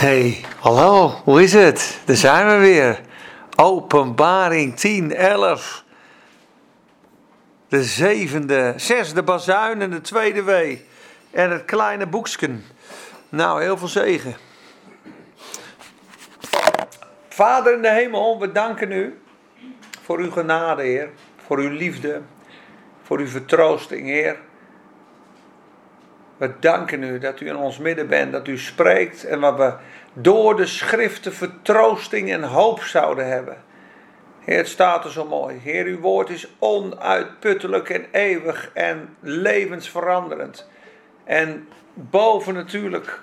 Hey, hallo, hoe is het? Daar zijn we weer. Openbaring 10, 11. De zevende, zesde bazuin en de tweede wee. En het kleine boeksken. Nou, heel veel zegen. Vader in de hemel, we danken u voor uw genade, Heer. Voor uw liefde, voor uw vertroosting, Heer. We danken u dat u in ons midden bent, dat u spreekt en wat we door de schriften vertroosting en hoop zouden hebben. Heer, het staat er zo mooi. Heer, uw woord is onuitputtelijk en eeuwig en levensveranderend. En boven natuurlijk.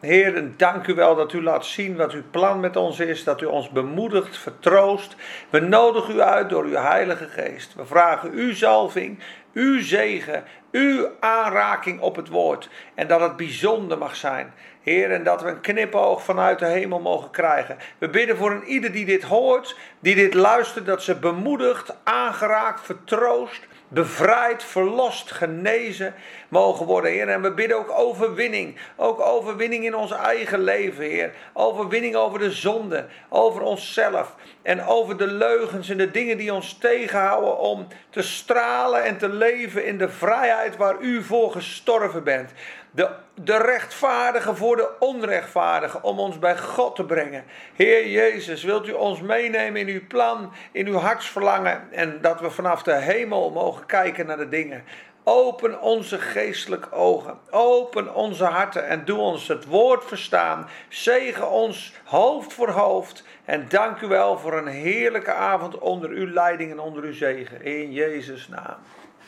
Heer, dank u wel dat u laat zien wat uw plan met ons is, dat u ons bemoedigt, vertroost. We nodigen u uit door uw Heilige Geest. We vragen uw zalving, uw zegen, uw aanraking op het woord. En dat het bijzonder mag zijn. Heer, en dat we een knipoog vanuit de hemel mogen krijgen. We bidden voor een ieder die dit hoort, die dit luistert, dat ze bemoedigd, aangeraakt, vertroost, bevrijd, verlost, genezen mogen worden, Heer. En we bidden ook overwinning. Ook overwinning in ons eigen leven, Heer. Overwinning over de zonde, over onszelf. En over de leugens en de dingen die ons tegenhouden om te stralen en te leven in de vrijheid waar u voor gestorven bent. De, de rechtvaardige voor de onrechtvaardige, om ons bij God te brengen. Heer Jezus, wilt u ons meenemen in uw plan, in uw hartsverlangen en dat we vanaf de hemel mogen kijken naar de dingen. Open onze geestelijke ogen, open onze harten en doe ons het woord verstaan. Zegen ons hoofd voor hoofd en dank u wel voor een heerlijke avond onder uw leiding en onder uw zegen. In Jezus' naam.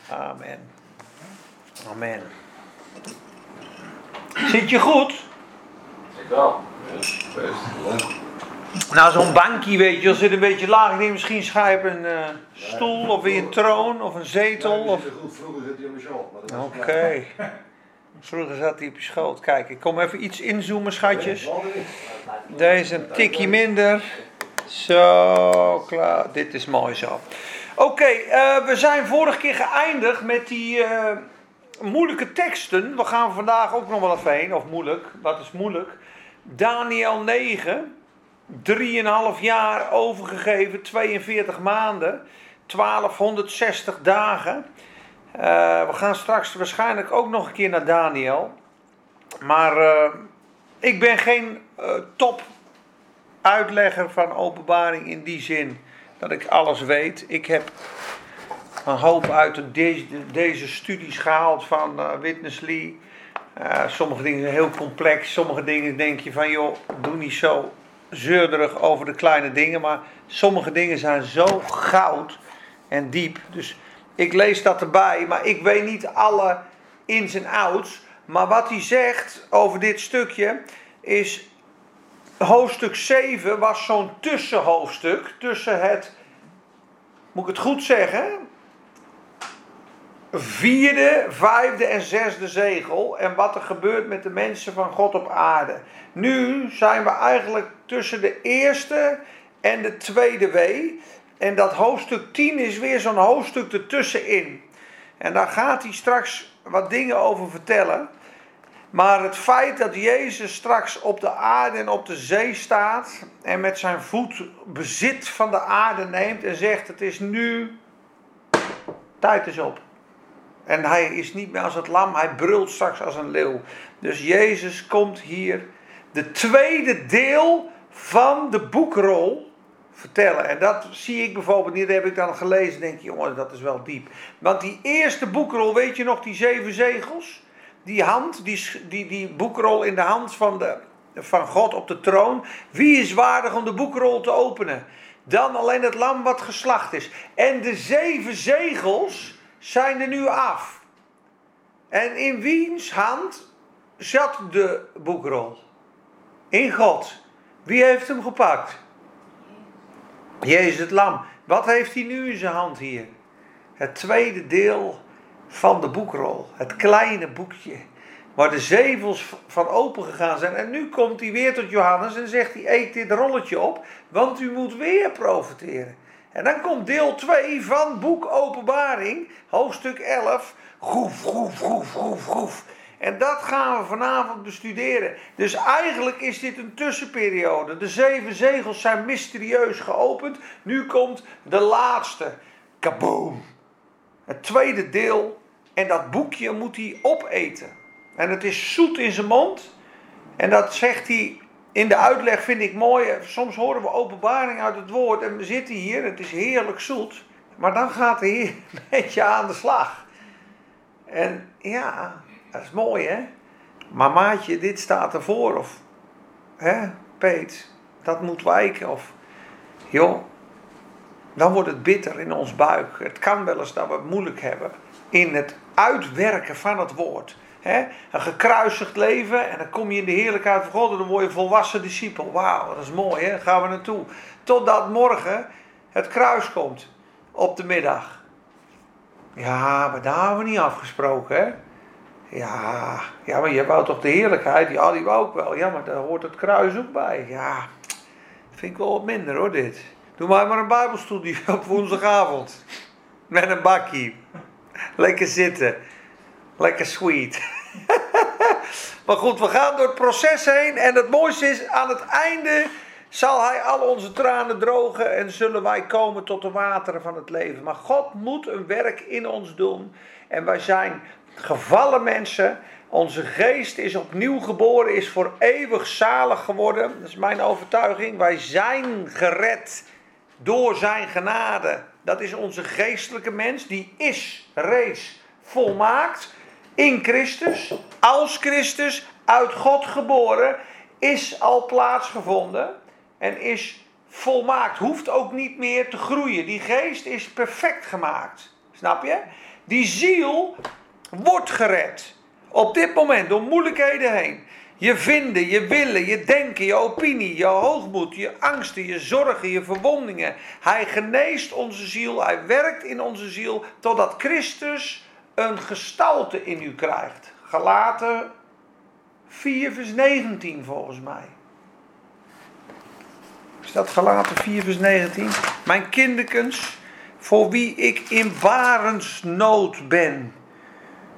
Amen. Amen. Zit je goed? Ik wel. Nou, zo'n bankje, weet je, zit een beetje laag. Ik denk misschien schijp een uh, stoel of weer een troon of een zetel. Of... goed. Vroeger zit hij op mijn schoot. Oké. Vroeger zat hij op je schoot. Kijk, ik kom even iets inzoomen, schatjes. Deze een tikje minder. Zo, klaar. Dit is mooi zo. Oké, eh, we zijn vorige keer geëindigd met die eh, moeilijke teksten. We gaan vandaag ook nog wel even heen. Of moeilijk, wat is moeilijk? Daniel 9. 3,5 jaar overgegeven, 42 maanden, 1260 dagen. Eh, we gaan straks waarschijnlijk ook nog een keer naar Daniel. Maar eh, ik ben geen eh, top uitlegger van openbaring in die zin dat ik alles weet. Ik heb een hoop uit de- deze, deze studies gehaald van eh, Witness Lee. Eh, sommige dingen zijn heel complex, sommige dingen denk je van joh, doe niet zo zeurderig over de kleine dingen. Maar sommige dingen zijn zo goud en diep. Dus ik lees dat erbij, maar ik weet niet alle ins en outs. Maar wat hij zegt over dit stukje is. Hoofdstuk 7 was zo'n tussenhoofdstuk tussen het. Moet ik het goed zeggen? Vierde, vijfde en zesde zegel. En wat er gebeurt met de mensen van God op aarde. Nu zijn we eigenlijk tussen de eerste en de tweede wee. En dat hoofdstuk 10 is weer zo'n hoofdstuk ertussenin. En daar gaat hij straks wat dingen over vertellen. Maar het feit dat Jezus straks op de aarde en op de zee staat en met zijn voet bezit van de aarde neemt en zegt: Het is nu, tijd is op. En hij is niet meer als het lam, hij brult straks als een leeuw. Dus Jezus komt hier de tweede deel van de boekrol vertellen. En dat zie ik bijvoorbeeld niet, dat heb ik dan gelezen. Denk je, jongen, dat is wel diep. Want die eerste boekrol, weet je nog, die zeven zegels? Die hand, die, die, die boekrol in de hand van, de, van God op de troon. Wie is waardig om de boekrol te openen? Dan alleen het lam wat geslacht is. En de zeven zegels zijn er nu af. En in wiens hand zat de boekrol? In God. Wie heeft hem gepakt? Jezus het lam. Wat heeft hij nu in zijn hand hier? Het tweede deel van de boekrol. Het kleine boekje. Waar de zevels van open gegaan zijn. En nu komt hij weer tot Johannes en zegt hij: Eet dit rolletje op, want u moet weer profiteren. En dan komt deel 2 van boek Openbaring, hoofdstuk 11. Groef, groef, groef, groef, groef. En dat gaan we vanavond bestuderen. Dus eigenlijk is dit een tussenperiode. De zeven zegels zijn mysterieus geopend. Nu komt de laatste. Kaboom! Het tweede deel. En dat boekje moet hij opeten. En het is zoet in zijn mond. En dat zegt hij in de uitleg, vind ik mooi. Soms horen we openbaring uit het woord. En we zitten hier, het is heerlijk zoet. Maar dan gaat hij hier een aan de slag. En ja, dat is mooi hè. Maar maatje, dit staat ervoor. Of, hè, Peet, dat moet wijken. Of, joh, dan wordt het bitter in ons buik. Het kan wel eens dat we het moeilijk hebben in het uitwerken van het woord. He, een gekruisigd leven en dan kom je in de heerlijkheid van God en dan word je volwassen discipel. Wauw, dat is mooi, hè? gaan we naartoe. Totdat morgen het kruis komt op de middag. Ja, maar daar hebben we niet afgesproken, hè? Ja, ja, maar je wou toch de heerlijkheid? Ja, die wou ook wel. Ja, maar daar hoort het kruis ook bij. Ja, vind ik wel wat minder hoor, dit. Doe maar maar een bijbelstudie op woensdagavond. Met een bakkie. Lekker zitten. Lekker sweet. maar goed, we gaan door het proces heen. En het mooiste is, aan het einde zal hij al onze tranen drogen en zullen wij komen tot de wateren van het leven. Maar God moet een werk in ons doen. En wij zijn gevallen mensen. Onze geest is opnieuw geboren, is voor eeuwig zalig geworden. Dat is mijn overtuiging. Wij zijn gered door zijn genade. Dat is onze geestelijke mens. Die is reeds volmaakt in Christus, als Christus, uit God geboren, is al plaatsgevonden en is volmaakt. Hoeft ook niet meer te groeien. Die geest is perfect gemaakt. Snap je? Die ziel wordt gered. Op dit moment door moeilijkheden heen. Je vinden, je willen, je denken, je opinie, je hoogmoed, je angsten, je zorgen, je verwondingen. Hij geneest onze ziel, hij werkt in onze ziel totdat Christus een gestalte in u krijgt. Galaten 4 vers 19 volgens mij. Is dat Galaten 4 vers 19? Mijn kinderkens, voor wie ik in barensnood ben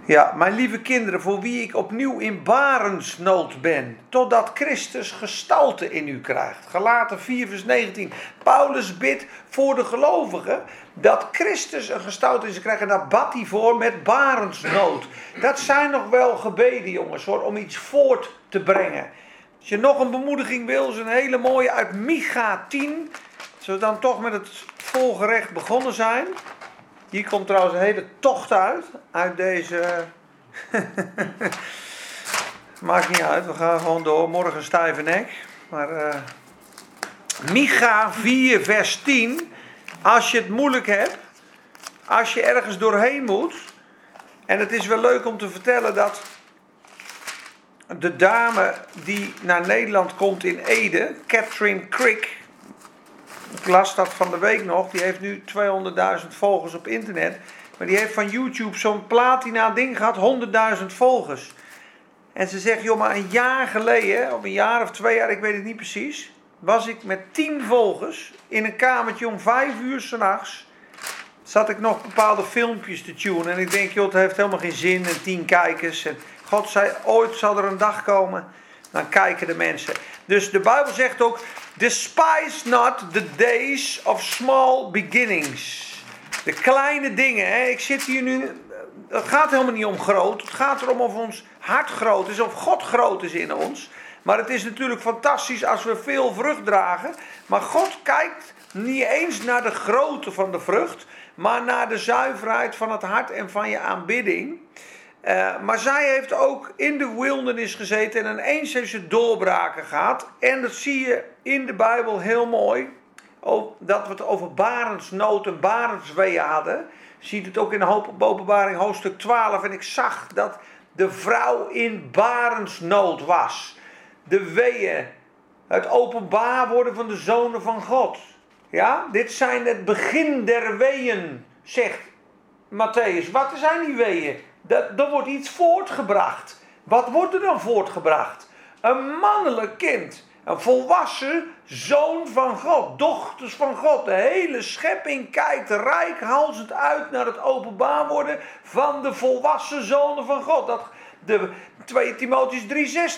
ja, mijn lieve kinderen, voor wie ik opnieuw in barensnood ben, totdat Christus gestalte in u krijgt. Galaten 4, vers 19. Paulus bidt voor de gelovigen dat Christus een gestalte in ze krijgt. En daar bad hij voor met barensnood. Dat zijn nog wel gebeden, jongens, hoor, om iets voort te brengen. Als je nog een bemoediging wil, is een hele mooie uit Micha 10. Als we dan toch met het volgerecht begonnen zijn. Hier komt trouwens een hele tocht uit, uit deze... Maakt niet uit, we gaan gewoon door. Morgen stijve nek. Maar uh... Micha 4 vers 10. Als je het moeilijk hebt, als je ergens doorheen moet. En het is wel leuk om te vertellen dat de dame die naar Nederland komt in Ede, Catherine Crick, ik las dat van de week nog. Die heeft nu 200.000 volgers op internet. Maar die heeft van YouTube zo'n platina ding gehad. 100.000 volgers. En ze zegt, joh, maar een jaar geleden, of een jaar of twee jaar, ik weet het niet precies. Was ik met 10 volgers in een kamertje om 5 uur s'nachts. Zat ik nog bepaalde filmpjes te tunen. En ik denk, joh, het heeft helemaal geen zin. En 10 kijkers. En God zei, ooit zal er een dag komen. Dan kijken de mensen. Dus de Bijbel zegt ook, Despise not the days of small beginnings. De kleine dingen. Hè? Ik zit hier nu. Het gaat helemaal niet om groot. Het gaat erom of ons hart groot is, of God groot is in ons. Maar het is natuurlijk fantastisch als we veel vrucht dragen. Maar God kijkt niet eens naar de grootte van de vrucht, maar naar de zuiverheid van het hart en van je aanbidding. Uh, maar zij heeft ook in de wildernis gezeten en ineens heeft ze doorbraken gehad. En dat zie je in de Bijbel heel mooi. Dat we het over barensnood en barensweeën hadden. Ziet het ook in openbaring hoofdstuk 12. En ik zag dat de vrouw in barensnood was. De weeën. Het openbaar worden van de zonen van God. Ja, dit zijn het begin der weeën, zegt Matthäus. Wat zijn die weeën? Er wordt iets voortgebracht. Wat wordt er dan voortgebracht? Een mannelijk kind. Een volwassen zoon van God. Dochters van God. De hele schepping kijkt rijkhalsend uit naar het openbaar worden van de volwassen zonen van God. Dat, De 2 Timotheus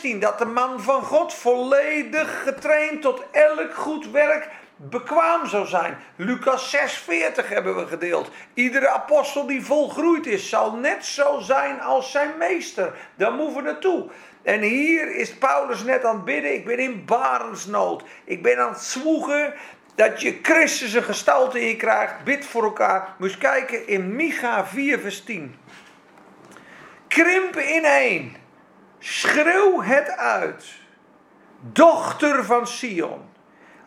3:16 dat de man van God volledig getraind tot elk goed werk bekwaam zou zijn. Lucas 6:40 hebben we gedeeld. Iedere apostel die volgroeid is zal net zo zijn als zijn meester. Daar moeten we naartoe. En hier is Paulus net aan het bidden. Ik ben in barensnood. Ik ben aan het zwoegen dat je Christus een gestalte in je krijgt. Bid voor elkaar. Moet je kijken in Micha 4 vers 10. Krimp ineen. Schreeuw het uit. Dochter van Sion.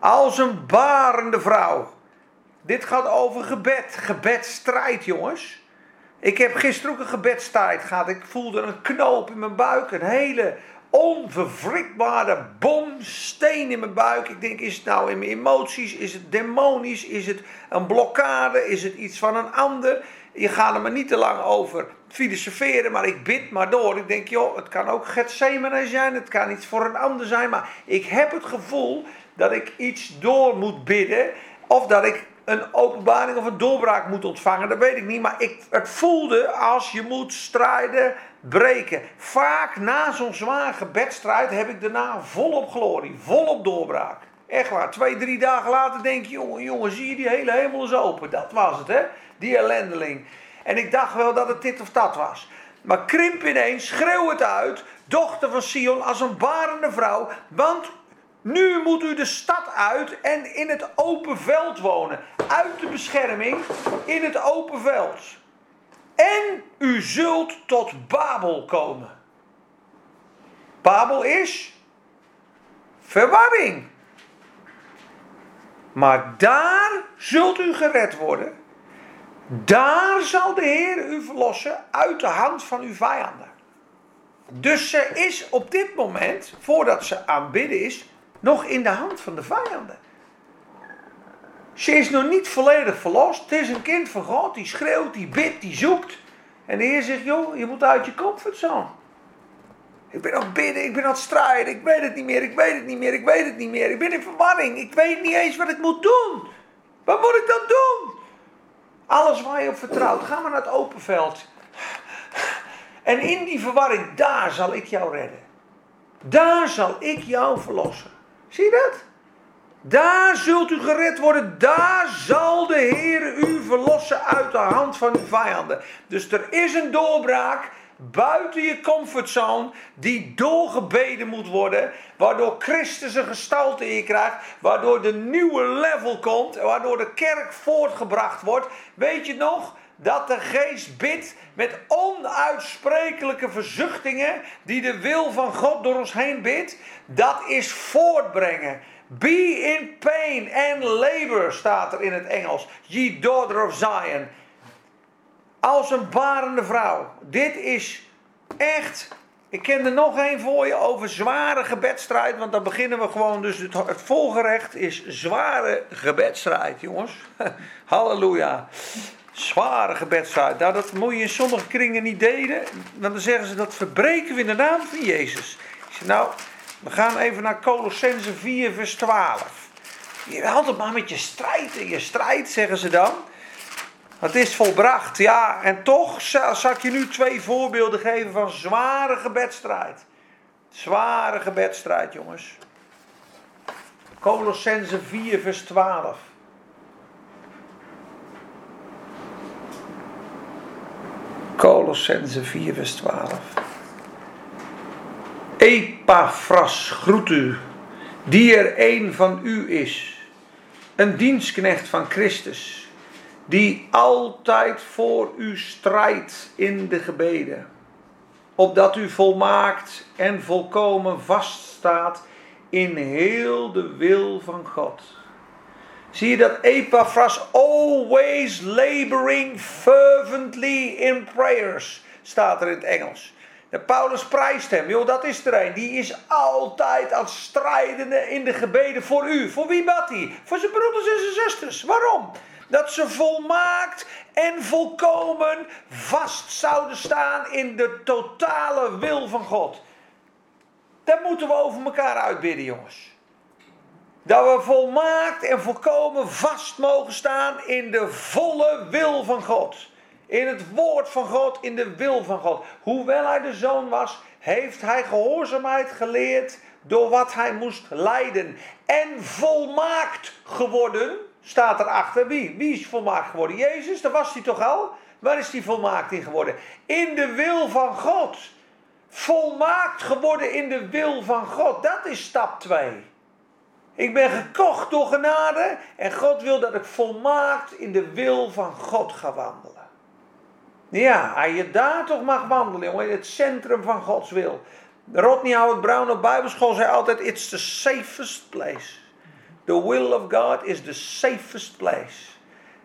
Als een barende vrouw. Dit gaat over gebed. Gebedstrijd, jongens. Ik heb gisteren ook een gebedstijd gehad. Ik voelde een knoop in mijn buik. Een hele onverwrikbare bom, steen in mijn buik. Ik denk, is het nou in mijn emoties? Is het demonisch? Is het een blokkade? Is het iets van een ander? Je gaat er maar niet te lang over filosoferen, maar ik bid maar door. Ik denk, joh, het kan ook Gethsemane zijn, het kan iets voor een ander zijn. Maar ik heb het gevoel dat ik iets door moet bidden. Of dat ik een openbaring of een doorbraak moet ontvangen. Dat weet ik niet. Maar ik, het voelde als je moet strijden, breken. Vaak na zo'n zwaar gebedstrijd heb ik daarna volop glorie, volop doorbraak. Echt waar. Twee, drie dagen later denk je, jongen, jongen, zie je die hele hemel is open. Dat was het, hè? Die ellendeling. En ik dacht wel dat het dit of dat was. Maar krimp ineens, schreeuw het uit, dochter van Sion, als een barende vrouw. Want nu moet u de stad uit en in het open veld wonen. Uit de bescherming in het open veld. En u zult tot Babel komen. Babel is verwarring. Maar daar zult u gered worden. Daar zal de Heer u verlossen uit de hand van uw vijanden. Dus ze is op dit moment, voordat ze aanbidden is, nog in de hand van de vijanden. Ze is nog niet volledig verlost. Het is een kind van God. Die schreeuwt, die bidt, die zoekt. En de Heer zegt, joh, je moet uit je comfortzone. Ik ben aan het bidden, ik ben aan het strijden. Ik weet het niet meer, ik weet het niet meer, ik weet het niet meer. Ik ben in verwarring. Ik weet niet eens wat ik moet doen. Wat moet ik dan doen? Alles waar je op vertrouwt. Ga maar naar het open veld. En in die verwarring, daar zal ik jou redden. Daar zal ik jou verlossen. Zie je dat? Daar zult u gered worden. Daar zal de Heer u verlossen uit de hand van uw vijanden. Dus er is een doorbraak buiten je comfortzone die doorgebeden moet worden. Waardoor Christus een gestalte in je krijgt. Waardoor de nieuwe level komt. Waardoor de kerk voortgebracht wordt. Weet je nog? Dat de geest bidt met onuitsprekelijke verzuchtingen die de wil van God door ons heen bidt, dat is voortbrengen. Be in pain and labor staat er in het Engels. Ye daughter of Zion. Als een barende vrouw. Dit is echt. Ik ken er nog één voor je over zware gebedstrijd. Want dan beginnen we gewoon. Dus het, het volgerecht is zware gebedstrijd, jongens. Halleluja. Zware gebedstijd. Nou, dat moet je in sommige kringen niet. Want dan zeggen ze dat verbreken we in de naam van Jezus. Nou, we gaan even naar Colossense 4, vers 12. Je altijd maar met je strijd en je strijd, zeggen ze dan. Het is volbracht, ja. En toch zal ik je nu twee voorbeelden geven van zware gebedstrijd. Zware gebedstrijd, jongens. Colossense 4, vers 12. Colossense 4, vers 12. Epaphras groet u, die er een van u is, een dienstknecht van Christus, die altijd voor u strijdt in de gebeden, opdat u volmaakt en volkomen vaststaat in heel de wil van God. Zie je dat Epaphras always laboring fervently in prayers staat er in het Engels. De Paulus prijst hem, joh, dat is er een. Die is altijd aan het strijden in de gebeden voor u. Voor wie bad hij? Voor zijn broeders en zijn zusters. Waarom? Dat ze volmaakt en volkomen vast zouden staan in de totale wil van God. Daar moeten we over elkaar uitbidden, jongens. Dat we volmaakt en volkomen vast mogen staan in de volle wil van God. In het woord van God, in de wil van God. Hoewel hij de zoon was, heeft hij gehoorzaamheid geleerd door wat hij moest lijden. En volmaakt geworden, staat erachter. Wie? Wie is volmaakt geworden? Jezus, daar was hij toch al? Waar is hij volmaakt in geworden? In de wil van God. Volmaakt geworden in de wil van God. Dat is stap 2. Ik ben gekocht door genade en God wil dat ik volmaakt in de wil van God ga wandelen. Ja, als je daar toch mag wandelen, jongen, in het centrum van Gods wil. Rodney Howard Brown op Bijbelschool zei altijd: It's the safest place. The will of God is the safest place.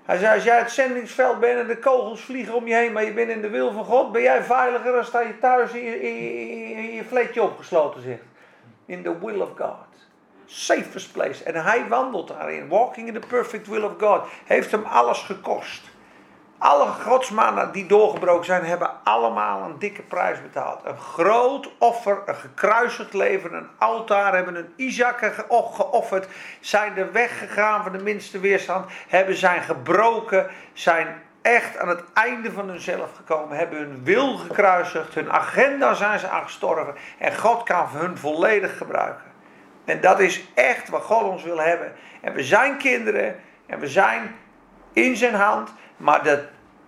Hij zei: Als jij het zendingsveld bent en de kogels vliegen om je heen, maar je bent in de wil van God, ben jij veiliger dan sta je thuis in je, in opgesloten zit. In the will of God. Safest place. En hij wandelt daarin. Walking in the perfect will of God. Heeft hem alles gekost. Alle godsmannen die doorgebroken zijn, hebben allemaal een dikke prijs betaald. Een groot offer, een gekruisigd leven, een altaar, hebben een Isaac geofferd, zijn de weg gegaan van de minste weerstand, hebben zijn gebroken, zijn echt aan het einde van hunzelf gekomen, hebben hun wil gekruisigd, hun agenda zijn ze aangestorven en God kan hun volledig gebruiken. En dat is echt wat God ons wil hebben. En we zijn kinderen en we zijn in zijn hand. Maar dat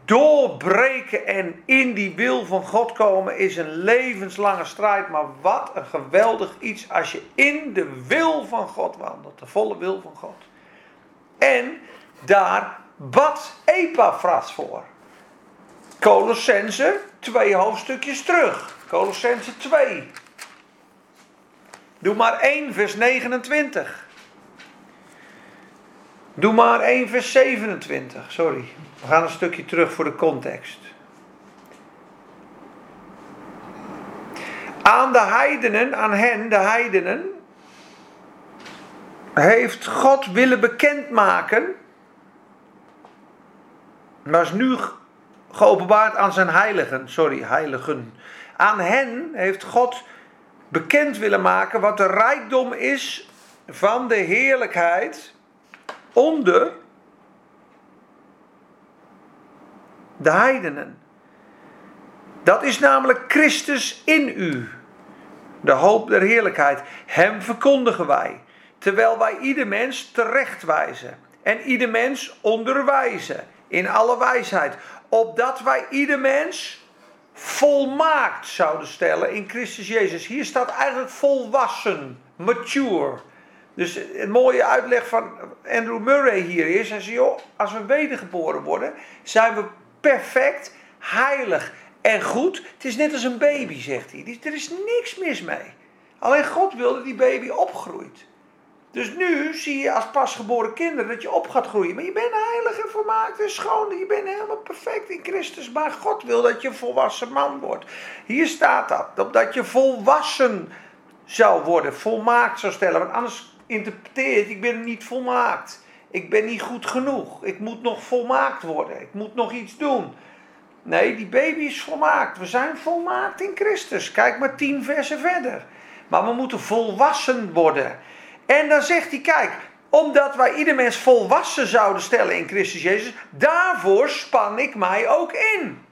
doorbreken en in die wil van God komen is een levenslange strijd. Maar wat een geweldig iets als je in de wil van God wandelt. De volle wil van God. En daar bad Epaphras voor. Colossense, twee hoofdstukjes terug. Colossense 2. Doe maar 1 vers 29. Doe maar 1 vers 27. Sorry. We gaan een stukje terug voor de context. Aan de heidenen, aan hen, de heidenen, heeft God willen bekendmaken. Maar is nu geopenbaard aan zijn heiligen. Sorry, heiligen. Aan hen heeft God bekend willen maken wat de rijkdom is van de heerlijkheid onder de heidenen. Dat is namelijk Christus in u, de hoop der heerlijkheid. Hem verkondigen wij, terwijl wij ieder mens terechtwijzen en ieder mens onderwijzen in alle wijsheid, opdat wij ieder mens volmaakt zouden stellen in Christus Jezus. Hier staat eigenlijk volwassen, mature. Dus een mooie uitleg van Andrew Murray hier is, hij zegt, joh, als we wedergeboren worden, zijn we perfect, heilig en goed. Het is net als een baby, zegt hij. Er is niks mis mee. Alleen God wil dat die baby opgroeit. Dus nu zie je als pasgeboren kinderen dat je op gaat groeien. Maar je bent heilig en vermaakt en schoon. Je bent helemaal perfect in Christus. Maar God wil dat je een volwassen man wordt. Hier staat dat. Dat je volwassen zou worden. Volmaakt zou stellen. Want anders interpreteert ik ben niet volmaakt. Ik ben niet goed genoeg. Ik moet nog volmaakt worden. Ik moet nog iets doen. Nee, die baby is volmaakt. We zijn volmaakt in Christus. Kijk maar tien versen verder. Maar we moeten volwassen worden. En dan zegt hij, kijk, omdat wij ieder mens volwassen zouden stellen in Christus Jezus, daarvoor span ik mij ook in.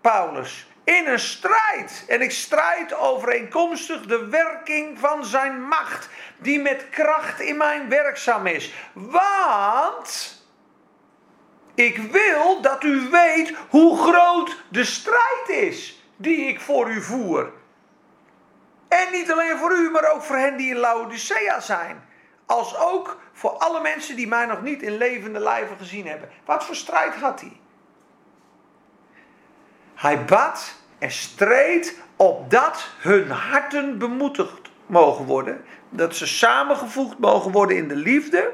Paulus, in een strijd. En ik strijd overeenkomstig de werking van zijn macht, die met kracht in mij werkzaam is. Want ik wil dat u weet hoe groot de strijd is die ik voor u voer. En niet alleen voor u, maar ook voor hen die in Laodicea zijn. Als ook voor alle mensen die mij nog niet in levende lijven gezien hebben. Wat voor strijd had hij? Hij bad en streed opdat hun harten bemoedigd mogen worden. Dat ze samengevoegd mogen worden in de liefde.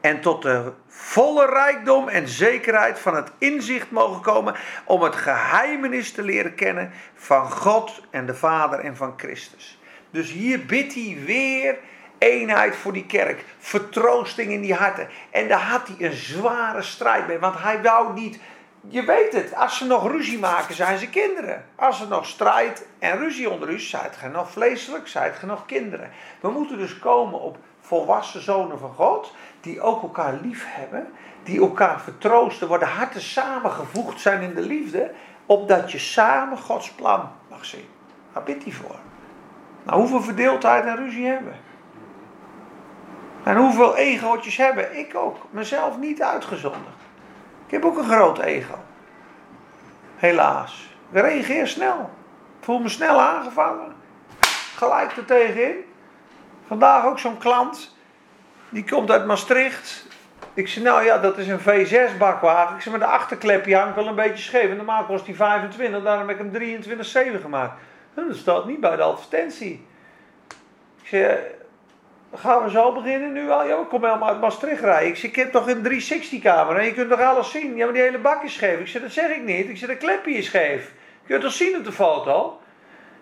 En tot de volle rijkdom en zekerheid van het inzicht mogen komen. Om het geheimenis te leren kennen van God en de Vader en van Christus. Dus hier bidt hij weer eenheid voor die kerk. Vertroosting in die harten. En daar had hij een zware strijd mee. Want hij wou niet je weet het, als ze nog ruzie maken, zijn ze kinderen. Als er nog strijd en ruzie onder u, zijt ge nog vleeselijk, zijt ge nog kinderen. We moeten dus komen op volwassen zonen van God, die ook elkaar lief hebben, die elkaar vertroosten, waar de harten samengevoegd zijn in de liefde, opdat je samen Gods plan mag zien. Waar bidt hij voor? Nou, hoeveel verdeeldheid en ruzie hebben? En hoeveel egootjes hebben? Ik ook. Mezelf niet uitgezonderd. Ik heb ook een groot ego. Helaas. Ik reageer snel. Ik voel me snel aangevangen. Gelijk er tegenin. Vandaag ook zo'n klant. Die komt uit Maastricht. Ik zei, nou ja, dat is een V6 bakwagen. Ik zei, maar de achterklepje hangt wel een beetje scheef. En normaal kost die 25, daarom heb ik hem 23,7 gemaakt. Dat staat niet bij de advertentie. Ik zei, gaan we zo beginnen nu al? Ja, ik kom helemaal uit Maastricht rijden. Ik zeg, ik heb toch een 360 camera en je kunt toch alles zien? Ja, maar die hele bak is scheef. Ik zeg, dat zeg ik niet. Ik zeg, de klepje is scheef. Je kunt toch zien op de foto?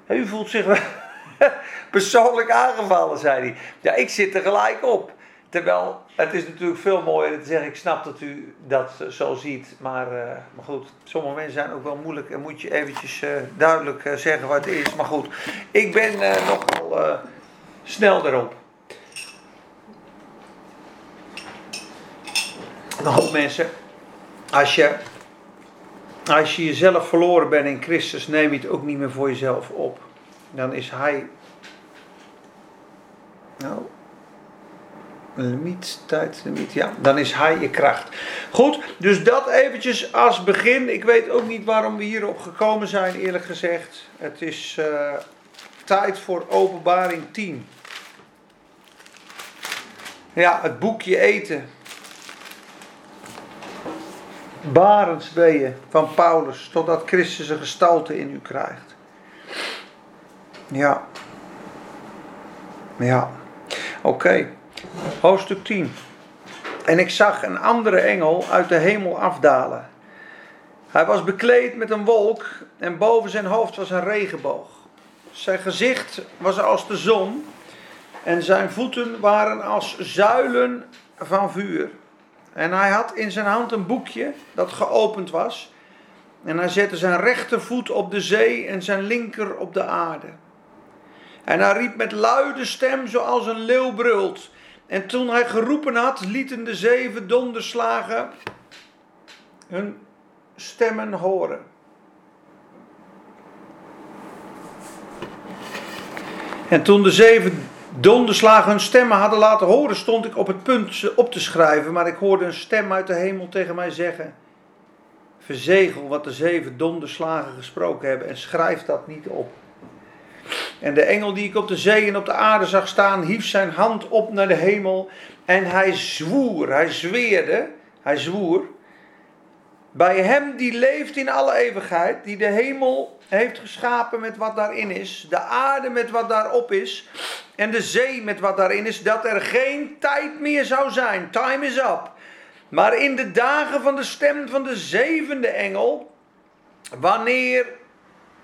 u voelt zich persoonlijk aangevallen, zei hij. Ja, ik zit er gelijk op. Terwijl, het is natuurlijk veel mooier te zeggen, ik snap dat u dat zo ziet. Maar, uh, maar goed, sommige mensen zijn ook wel moeilijk en moet je eventjes uh, duidelijk uh, zeggen wat het is. Maar goed, ik ben nogal snel erop. Een hoop mensen, als je, als je jezelf verloren bent in Christus, neem je het ook niet meer voor jezelf op. Dan is Hij. Nou, limiet, tijdlimiet, ja, dan is Hij je kracht. Goed, dus dat eventjes als begin. Ik weet ook niet waarom we hierop gekomen zijn, eerlijk gezegd. Het is uh, tijd voor openbaring 10. Ja, het boekje eten. Barensweeën van Paulus, totdat Christus een gestalte in u krijgt. Ja. Ja. Oké. Hoofdstuk 10. En ik zag een andere engel uit de hemel afdalen. Hij was bekleed met een wolk en boven zijn hoofd was een regenboog. Zijn gezicht was als de zon en zijn voeten waren als zuilen van vuur. En hij had in zijn hand een boekje dat geopend was. En hij zette zijn rechtervoet op de zee en zijn linker op de aarde. En hij riep met luide stem zoals een leeuw brult. En toen hij geroepen had, lieten de zeven donderslagen hun stemmen horen. En toen de zeven donderslagen hun stemmen hadden laten horen, stond ik op het punt ze op te schrijven, maar ik hoorde een stem uit de hemel tegen mij zeggen: Verzegel wat de zeven donderslagen gesproken hebben en schrijf dat niet op. En de engel die ik op de zee en op de aarde zag staan, hief zijn hand op naar de hemel en hij zwoer, hij zweerde, hij zwoer. Bij hem die leeft in alle eeuwigheid, die de hemel heeft geschapen met wat daarin is, de aarde met wat daarop is en de zee met wat daarin is, dat er geen tijd meer zou zijn. Time is up. Maar in de dagen van de stem van de zevende engel, wanneer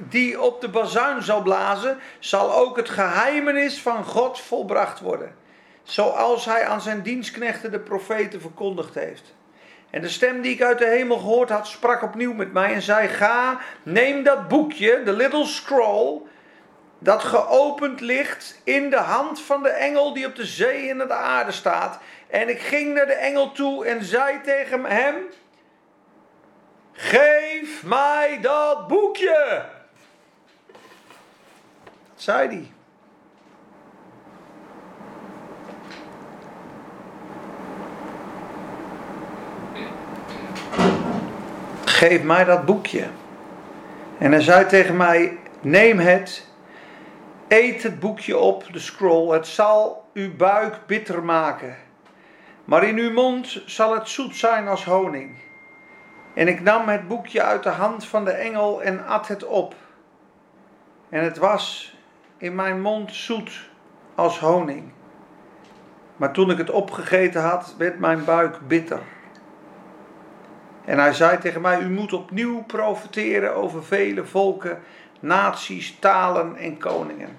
die op de bazuin zal blazen, zal ook het geheimenis van God volbracht worden. Zoals hij aan zijn dienstknechten de profeten verkondigd heeft. En de stem die ik uit de hemel gehoord had, sprak opnieuw met mij en zei: Ga, neem dat boekje, de little scroll, dat geopend ligt in de hand van de engel die op de zee en de aarde staat. En ik ging naar de engel toe en zei tegen hem: Geef mij dat boekje zei hij. Geef mij dat boekje. En hij zei tegen mij: Neem het, eet het boekje op, de scroll. Het zal uw buik bitter maken, maar in uw mond zal het zoet zijn als honing. En ik nam het boekje uit de hand van de engel en at het op. En het was in mijn mond zoet als honing. Maar toen ik het opgegeten had, werd mijn buik bitter. En hij zei tegen mij: U moet opnieuw profiteren over vele volken, naties, talen en koningen.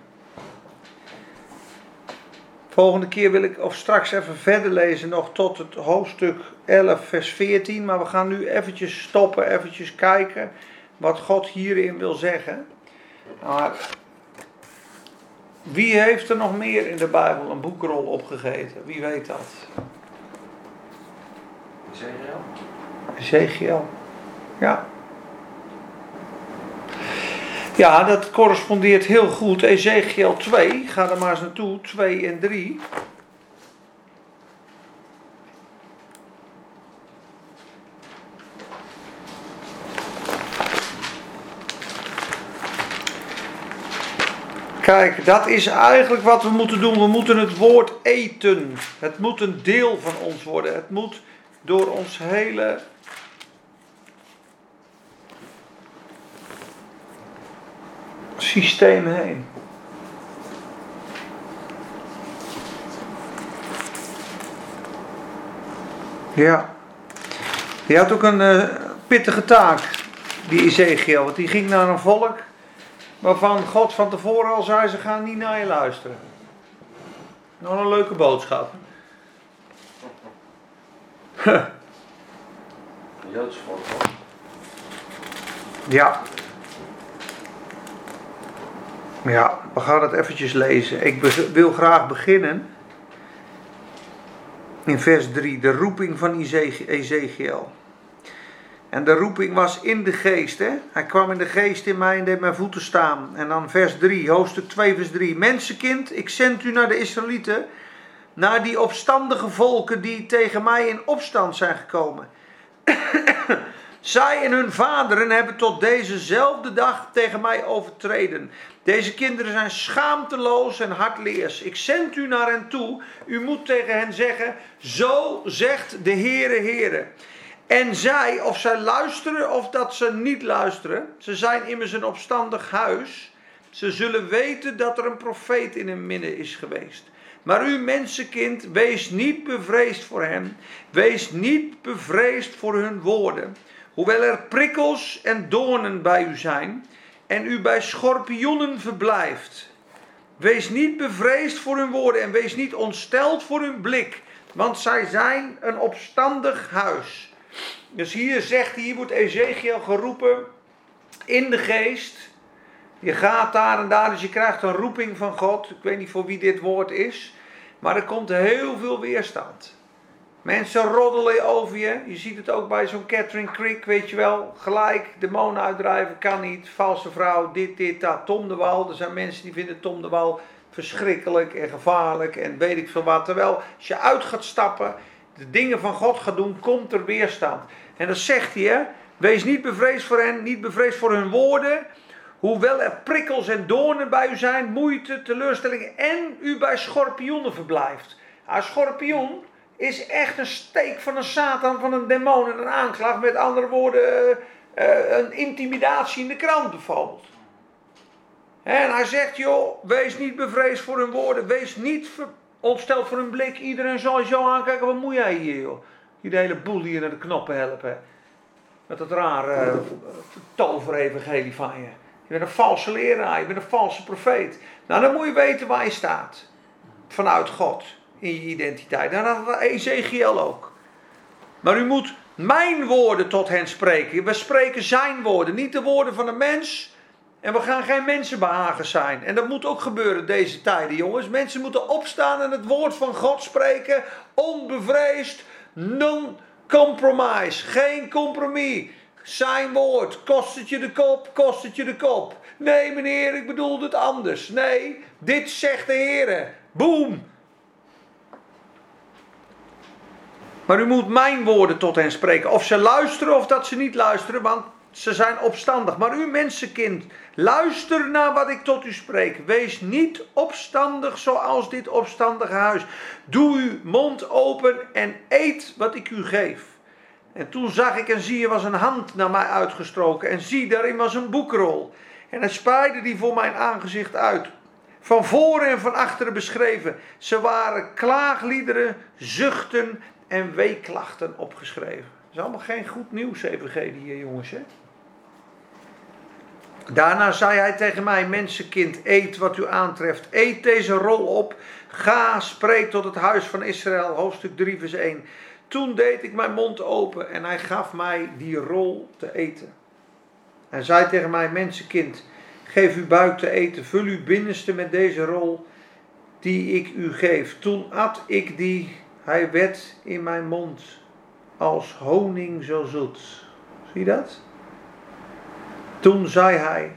Volgende keer wil ik of straks even verder lezen, nog tot het hoofdstuk 11, vers 14. Maar we gaan nu eventjes stoppen, eventjes kijken wat God hierin wil zeggen. Maar Wie heeft er nog meer in de Bijbel een boekrol opgegeten? Wie weet dat? Ezekiel? Ezekiel. Ja. Ja, dat correspondeert heel goed. Ezekiel 2, ga er maar eens naartoe, 2 en 3. Kijk, dat is eigenlijk wat we moeten doen. We moeten het woord eten. Het moet een deel van ons worden. Het moet door ons hele systeem heen. Ja. Die had ook een uh, pittige taak, die Ezekiel. Want die ging naar een volk waarvan God van tevoren al zei: ze gaan niet naar je luisteren. Nog een leuke boodschap. Joods volk. Ja. Ja, we gaan het eventjes lezen. Ik wil graag beginnen in vers 3, de roeping van Ezekiel. En de roeping was in de geest. Hè? Hij kwam in de geest in mij en deed mijn voeten staan. En dan vers 3, hoofdstuk 2, vers 3. Mensenkind, ik zend u naar de Israëlieten. Naar die opstandige volken die tegen mij in opstand zijn gekomen. Zij en hun vaderen hebben tot dezezelfde dag tegen mij overtreden. Deze kinderen zijn schaamteloos en hardleers. Ik zend u naar hen toe. U moet tegen hen zeggen: Zo zegt de Heere, Heere. En zij, of zij luisteren of dat ze niet luisteren, ze zijn immers een opstandig huis. Ze zullen weten dat er een profeet in hun midden is geweest. Maar u mensenkind, wees niet bevreesd voor hem. Wees niet bevreesd voor hun woorden. Hoewel er prikkels en doornen bij u zijn en u bij schorpioenen verblijft. Wees niet bevreesd voor hun woorden en wees niet ontsteld voor hun blik, want zij zijn een opstandig huis. Dus hier zegt, hier wordt Ezekiel geroepen in de geest. Je gaat daar en daar, dus je krijgt een roeping van God. Ik weet niet voor wie dit woord is, maar er komt heel veel weerstand. Mensen roddelen over je. Je ziet het ook bij zo'n Catherine Creek, weet je wel. Gelijk, demonen uitdrijven kan niet. Valse vrouw, dit, dit, dat. Tom de Wal. Er zijn mensen die vinden Tom de Wal verschrikkelijk en gevaarlijk en weet ik veel wat. Terwijl als je uit gaat stappen, de dingen van God gaat doen, komt er weerstand. En dan zegt hij, hè, wees niet bevreesd voor hen, niet bevreesd voor hun woorden. Hoewel er prikkels en doornen bij u zijn, moeite, teleurstellingen en u bij schorpioenen verblijft. Een schorpioen is echt een steek van een Satan, van een demon en een aanklacht. Met andere woorden, uh, een intimidatie in de krant bijvoorbeeld. En hij zegt, joh, wees niet bevreesd voor hun woorden. Wees niet ontsteld voor hun blik. Iedereen zal zo aankijken, wat moet jij hier, joh? Die de hele boel hier naar de knoppen helpen. Met dat rare uh, toverevangelie van je. Je bent een valse leraar, je bent een valse profeet. Nou, dan moet je weten waar je staat. Vanuit God in je identiteit. En dat had Ezekiel ook. Maar u moet mijn woorden tot hen spreken. We spreken zijn woorden, niet de woorden van een mens. En we gaan geen mensenbehagen zijn. En dat moet ook gebeuren deze tijden, jongens. Mensen moeten opstaan en het woord van God spreken. Onbevreesd, non-compromise. Geen compromis. Zijn woord. Kost het je de kop, kost het je de kop. Nee, meneer, ik bedoel het anders. Nee, dit zegt de Heer. Boom. Maar u moet mijn woorden tot hen spreken. Of ze luisteren of dat ze niet luisteren, want ze zijn opstandig. Maar u mensenkind, luister naar wat ik tot u spreek. Wees niet opstandig zoals dit opstandige huis. Doe uw mond open en eet wat ik u geef. En toen zag ik en zie, er was een hand naar mij uitgestroken. En zie, daarin was een boekrol. En hij spreidde die voor mijn aangezicht uit. Van voren en van achteren beschreven. Ze waren klaagliederen, zuchten en weeklachten opgeschreven. Dat is allemaal geen goed nieuws, evangelie hier, jongens. Hè? Daarna zei hij tegen mij, mensenkind, eet wat u aantreft. Eet deze rol op. Ga, spreek tot het huis van Israël, hoofdstuk 3, vers 1. Toen deed ik mijn mond open en hij gaf mij die rol te eten. Hij zei tegen mij, mensenkind, Geef uw buik te eten, vul uw binnenste met deze rol die ik u geef. Toen at ik die, hij werd in mijn mond als honing zo zoet. Zie je dat? Toen zei hij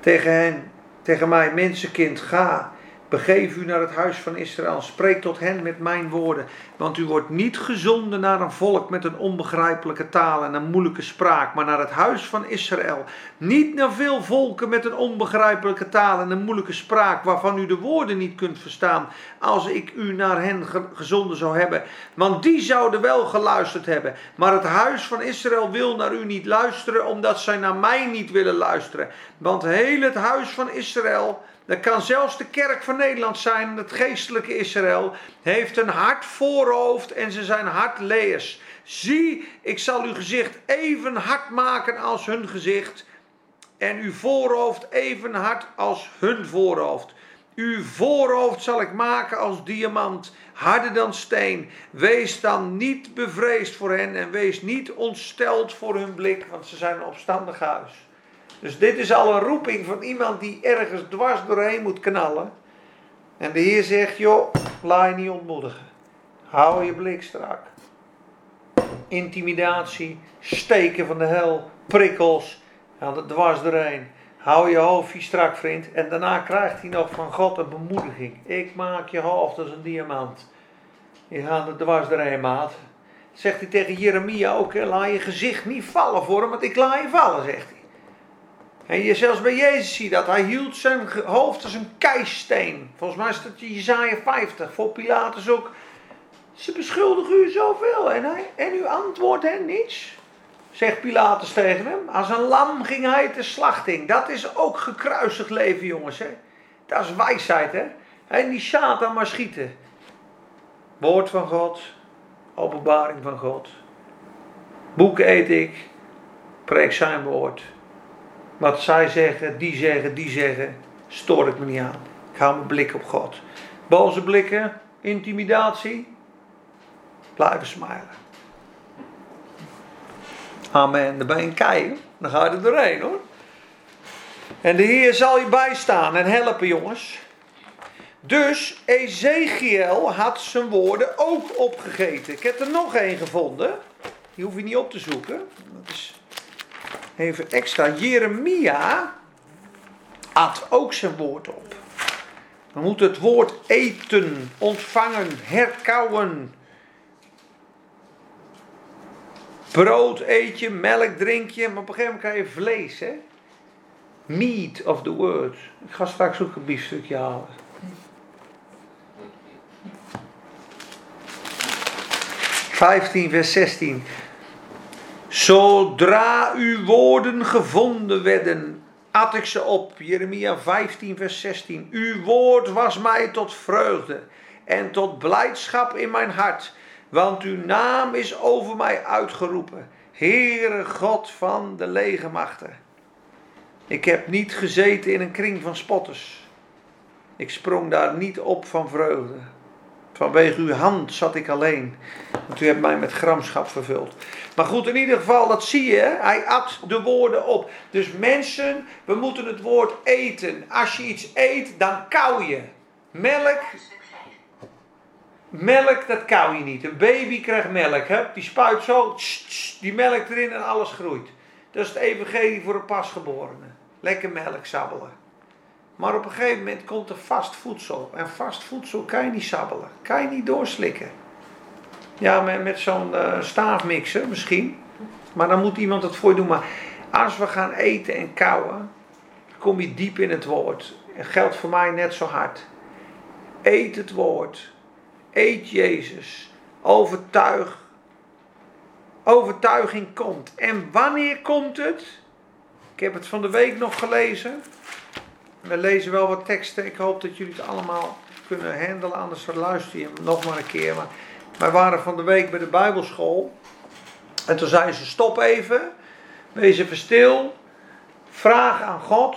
tegen hen, tegen mij, mensenkind, ga Begeef u naar het huis van Israël, spreek tot hen met mijn woorden, want u wordt niet gezonden naar een volk met een onbegrijpelijke taal en een moeilijke spraak, maar naar het huis van Israël. Niet naar veel volken met een onbegrijpelijke taal en een moeilijke spraak, waarvan u de woorden niet kunt verstaan, als ik u naar hen gezonden zou hebben. Want die zouden wel geluisterd hebben, maar het huis van Israël wil naar u niet luisteren, omdat zij naar mij niet willen luisteren. Want heel het huis van Israël dat kan zelfs de kerk van Nederland zijn, het geestelijke Israël, heeft een hart en ze zijn hartleers. Zie, ik zal uw gezicht even hard maken als hun gezicht en uw voorhoofd even hard als hun voorhoofd. Uw voorhoofd zal ik maken als diamant, harder dan steen. Wees dan niet bevreesd voor hen en wees niet ontsteld voor hun blik, want ze zijn een opstandig huis. Dus dit is al een roeping van iemand die ergens dwars doorheen moet knallen. En de Heer zegt, joh, laat je niet ontmoedigen. Hou je blik strak. Intimidatie, steken van de hel, prikkels, aan de dwars doorheen. Hou je hoofdje strak, vriend. En daarna krijgt hij nog van God een bemoediging. Ik maak je hoofd als een diamant. Je gaat er dwars maat. Zegt hij tegen Jeremia ook, laat je gezicht niet vallen voor hem, want ik laat je vallen, zegt hij. En je, zelfs bij Jezus zie dat. Hij hield zijn hoofd als een keisteen. Volgens mij is dat Jezaja 50. Voor Pilatus ook. Ze beschuldigen u zoveel en, hij, en u antwoordt hen niets. Zegt Pilatus tegen hem. Als een lam ging hij te slachting. Dat is ook gekruisigd leven, jongens. Hè? Dat is wijsheid, hè? En die Satan maar schieten. Woord van God. Openbaring van God. Boek eet ik. Preek zijn woord. Wat zij zeggen, die zeggen, die zeggen, stoor ik me niet aan. Ik hou mijn blik op God. Boze blikken, intimidatie, blijven smilen. Amen. Dan ben je een kei, dan ga je er doorheen hoor. En de Heer zal je bijstaan en helpen jongens. Dus Ezekiel had zijn woorden ook opgegeten. Ik heb er nog één gevonden. Die hoef je niet op te zoeken. Dat is even extra. Jeremia at ook zijn woord op. We moeten het woord eten, ontvangen, herkauwen. Brood eet je, melk drink je, maar op een gegeven moment krijg je vlees, hè? Meat of the word. Ik ga straks ook een biefstukje halen. Vijftien vers 16. Zodra uw woorden gevonden werden, at ik ze op. Jeremia 15, vers 16. Uw woord was mij tot vreugde en tot blijdschap in mijn hart, want uw naam is over mij uitgeroepen. Heere God van de legermachten. Ik heb niet gezeten in een kring van spotters. Ik sprong daar niet op van vreugde. Vanwege uw hand zat ik alleen. Want u hebt mij met gramschap vervuld. Maar goed, in ieder geval, dat zie je. Hij at de woorden op. Dus mensen, we moeten het woord eten. Als je iets eet, dan kauw je. Melk. Melk, dat kauw je niet. Een baby krijgt melk. Hè? Die spuit zo, die melk erin en alles groeit. Dat is het evangelie voor een pasgeborene. Lekker melk sabbelen. Maar op een gegeven moment komt er vast voedsel. En vast voedsel kan je niet sabbelen. Kan je niet doorslikken. Ja, met, met zo'n uh, staafmixer misschien. Maar dan moet iemand het voor je doen. Maar als we gaan eten en kauwen, kom je diep in het woord. En geldt voor mij net zo hard. Eet het woord. Eet Jezus. Overtuig. Overtuiging komt. En wanneer komt het? Ik heb het van de week nog gelezen. We lezen wel wat teksten. Ik hoop dat jullie het allemaal kunnen handelen. Anders luister je hem nog maar een keer. Maar wij waren van de week bij de Bijbelschool. En toen zeiden ze: stop even. Wees even stil. Vraag aan God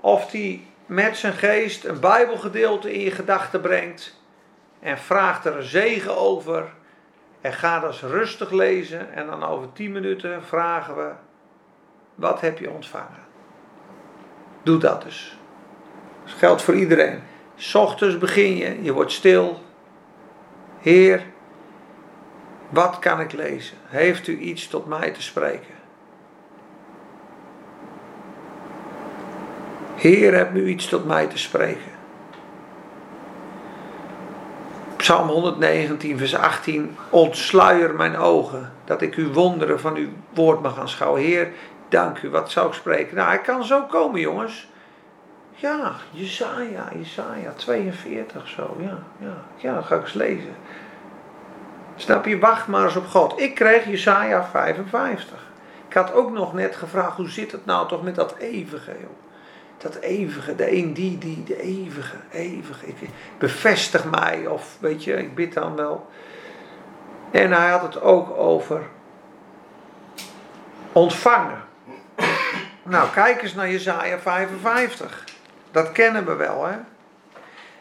of hij met zijn geest een Bijbelgedeelte in je gedachten brengt. En vraag er een zegen over. En ga dat rustig lezen. En dan over tien minuten vragen we: wat heb je ontvangen? Doe dat dus. Dat geldt voor iedereen. S ochtends begin je, je wordt stil. Heer, wat kan ik lezen? Heeft u iets tot mij te spreken? Heer, hebt u iets tot mij te spreken? Psalm 119, vers 18. Ontsluier mijn ogen, dat ik uw wonderen van uw woord mag aanschouwen. Heer, dank u. Wat zou ik spreken? Nou, hij kan zo komen, jongens. Ja, Jesaja, Jesaja 42 zo. Ja, ja, ja, dan ga ik eens lezen. Snap je? Wacht maar eens op God. Ik kreeg Jesaja 55. Ik had ook nog net gevraagd, hoe zit het nou toch met dat eeuwige, joh? Dat eeuwige, de een die, die, de eeuwige, eeuwige. Ik, bevestig mij, of weet je, ik bid dan wel. En hij had het ook over ontvangen. Nou, kijk eens naar Jezaja 55. Dat kennen we wel, hè?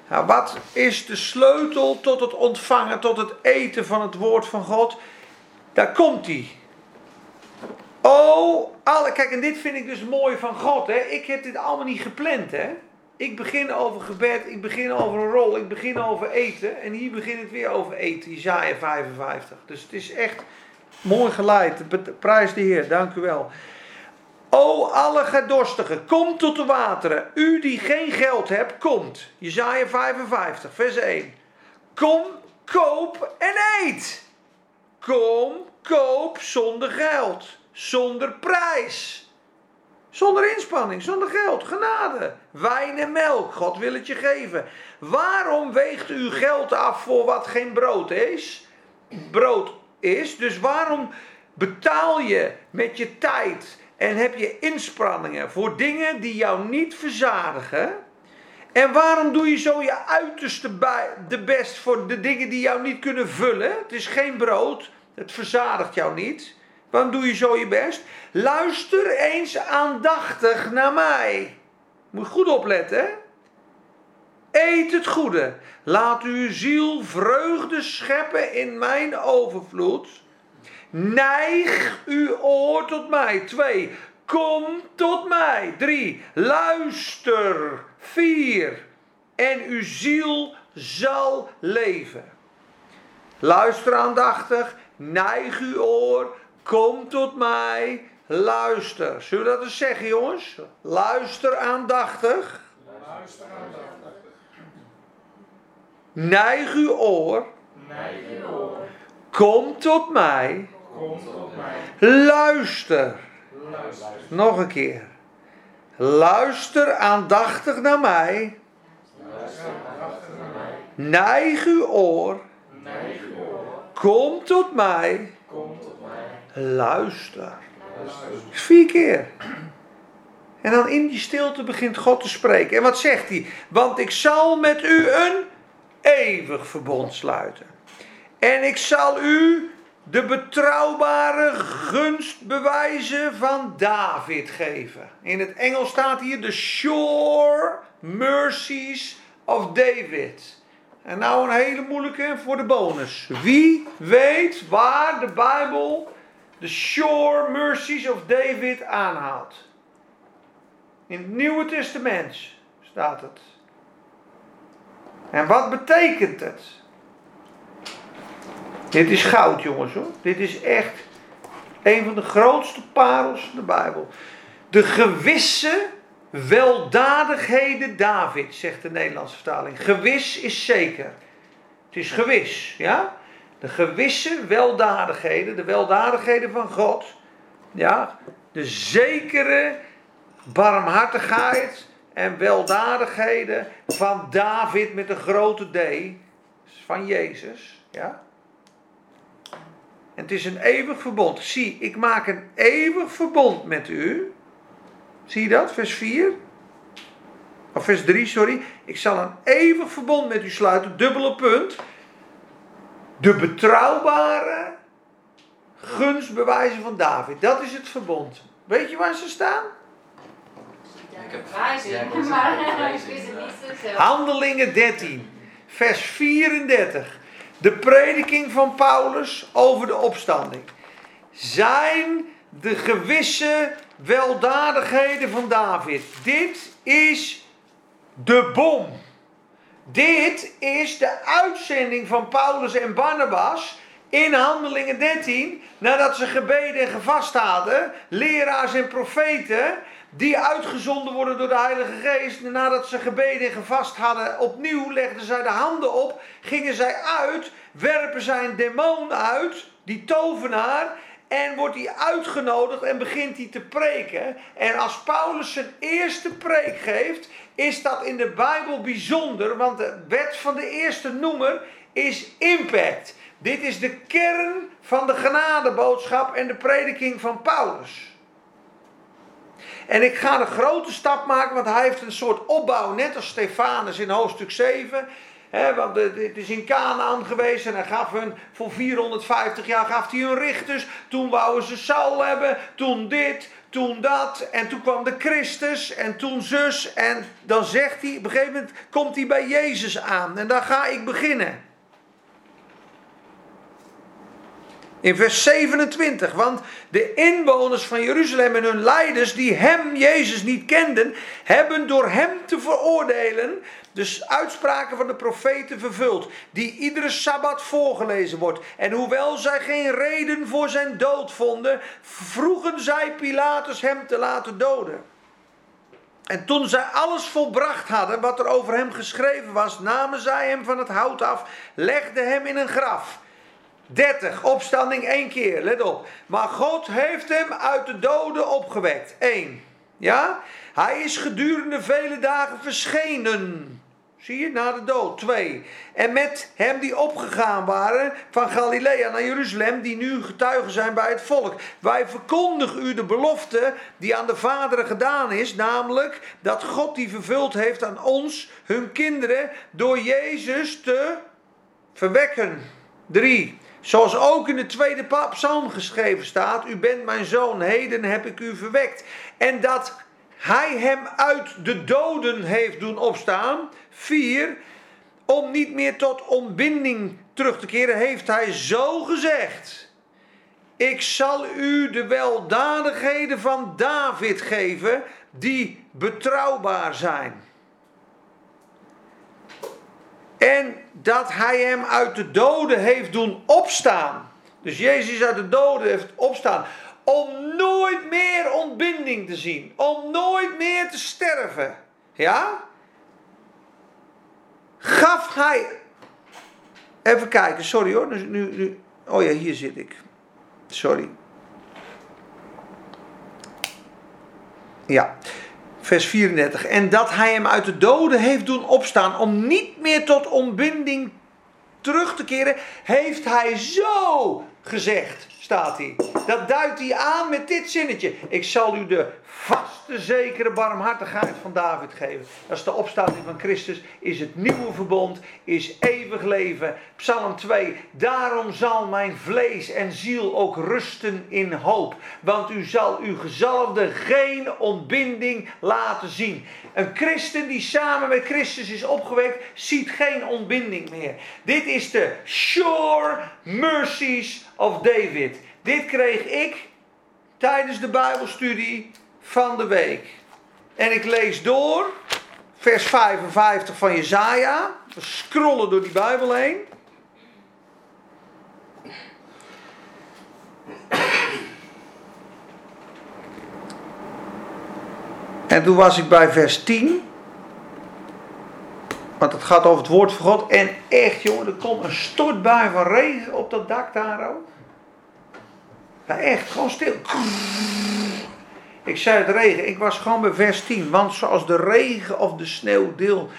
Nou, wat is de sleutel tot het ontvangen, tot het eten van het woord van God? Daar komt hij. Oh, alle, kijk, en dit vind ik dus mooi van God. Hè? Ik heb dit allemaal niet gepland. Hè? Ik begin over gebed, ik begin over een rol, ik begin over eten. En hier begin ik weer over eten, Isaiah 55. Dus het is echt mooi geleid. Prijs de Heer, dank u wel. O alle gedorstigen, kom tot de wateren. U die geen geld hebt, komt. Jezaja 55, vers 1. Kom, koop en eet. Kom, koop zonder geld, zonder prijs. Zonder inspanning, zonder geld, genade. Wijn en melk, God wil het je geven. Waarom weegt u geld af voor wat geen brood is? Brood is, dus waarom betaal je met je tijd en heb je inspanningen voor dingen die jou niet verzadigen? En waarom doe je zo je uiterste bij, de best voor de dingen die jou niet kunnen vullen? Het is geen brood, het verzadigt jou niet. Waarom doe je zo je best? Luister eens aandachtig naar mij. Moet goed opletten. Eet het goede. Laat uw ziel vreugde scheppen in mijn overvloed. Neig uw oor tot mij. Twee. Kom tot mij. Drie. Luister. Vier. En uw ziel zal leven. Luister aandachtig. Neig uw oor. Kom tot mij. Luister. Zullen we dat eens zeggen, jongens? Luister aandachtig. Luister aandachtig. Neig uw oor. Neig uw oor. Kom tot mij. Kom tot mij. Luister. Luister. Nog een keer. Luister aandachtig naar mij. Luister aandachtig naar mij. Neig uw oor. Neig uw oor. Kom tot mij. Kom tot mij. Luister. Vier keer. En dan in die stilte begint God te spreken. En wat zegt hij? Want ik zal met u een eeuwig verbond sluiten. En ik zal u de betrouwbare gunstbewijzen van David geven. In het Engels staat hier de sure mercies of David. En nou een hele moeilijke voor de bonus. Wie weet waar de Bijbel de sure mercies of David aanhaalt? In het Nieuwe Testament staat het. En wat betekent het? Dit is goud, jongens hoor. Dit is echt een van de grootste parels van de Bijbel. De gewisse weldadigheden David, zegt de Nederlandse vertaling. Gewis is zeker. Het is gewis, ja? De gewisse weldadigheden, de weldadigheden van God. Ja? De zekere barmhartigheid en weldadigheden van David met een grote D. Van Jezus, ja? En het is een eeuwig verbond. Zie, ik maak een eeuwig verbond met u. Zie je dat, vers 4? Of vers 3, sorry. Ik zal een eeuwig verbond met u sluiten, dubbele punt. De betrouwbare gunstbewijzen van David. Dat is het verbond. Weet je waar ze staan? Handelingen 13, vers 34. De prediking van Paulus over de opstanding. Zijn de gewisse weldadigheden van David. Dit is de bom. Dit is de uitzending van Paulus en Barnabas in Handelingen 13, nadat ze gebeden en gevast hadden, leraars en profeten, die uitgezonden worden door de Heilige Geest, nadat ze gebeden en gevast hadden, opnieuw legden zij de handen op, gingen zij uit, werpen zij een demon uit, die tovenaar, en wordt hij uitgenodigd en begint hij te preken. En als Paulus zijn eerste preek geeft, is dat in de Bijbel bijzonder, want de wet van de eerste noemer is impact. Dit is de kern van de genadeboodschap en de prediking van Paulus. En ik ga een grote stap maken, want hij heeft een soort opbouw, net als Stefanus in hoofdstuk 7. Want het is in Canaan geweest en hij gaf hun voor 450 jaar gaf hij hun richters. Toen wouden ze Saul hebben, toen dit, toen dat. En toen kwam de Christus en toen zus. En dan zegt hij, op een gegeven moment komt hij bij Jezus aan. En daar ga ik beginnen. In vers 27, want de inwoners van Jeruzalem en hun leiders die hem, Jezus, niet kenden, hebben door hem te veroordelen de uitspraken van de profeten vervuld, die iedere sabbat voorgelezen wordt. En hoewel zij geen reden voor zijn dood vonden, vroegen zij Pilatus hem te laten doden. En toen zij alles volbracht hadden wat er over hem geschreven was, namen zij hem van het hout af, legden hem in een graf 30, opstanding één keer, let op. Maar God heeft hem uit de doden opgewekt. 1. Ja? Hij is gedurende vele dagen verschenen. Zie je, na de dood. 2. En met hem die opgegaan waren van Galilea naar Jeruzalem, die nu getuigen zijn bij het volk. Wij verkondigen u de belofte die aan de vaderen gedaan is, namelijk dat God die vervuld heeft aan ons, hun kinderen, door Jezus te verwekken. 3. Zoals ook in de tweede psalm geschreven staat: U bent mijn zoon, heden heb ik u verwekt. En dat hij hem uit de doden heeft doen opstaan. 4. Om niet meer tot ontbinding terug te keren, heeft hij zo gezegd: Ik zal u de weldadigheden van David geven, die betrouwbaar zijn. En dat hij hem uit de doden heeft doen opstaan. Dus Jezus uit de doden heeft opstaan. Om nooit meer ontbinding te zien. Om nooit meer te sterven. Ja? Gaf hij. Even kijken, sorry hoor. Nu, nu, oh ja, hier zit ik. Sorry. Ja vers 34. En dat hij hem uit de doden heeft doen opstaan om niet meer tot ontbinding terug te keren, heeft hij zo gezegd staat. Dat duidt hij aan met dit zinnetje. Ik zal u de vaste, zekere barmhartigheid van David geven. Dat is de opstanding van Christus, is het nieuwe verbond, is eeuwig leven. Psalm 2. Daarom zal mijn vlees en ziel ook rusten in hoop. Want u zal uw gezalfde geen ontbinding laten zien. Een christen die samen met Christus is opgewekt, ziet geen ontbinding meer. Dit is de sure mercies of David. Dit kreeg ik tijdens de Bijbelstudie van de week. En ik lees door, vers 55 van Jezaja. We scrollen door die Bijbel heen. En toen was ik bij vers 10. Want het gaat over het woord van God. En echt, jongen, er komt een stortbui van regen op dat dak daar ook. Echt, gewoon stil. Ik zei het regen, ik was gewoon bij vers 10. Want zoals de regen of de sneeuw deel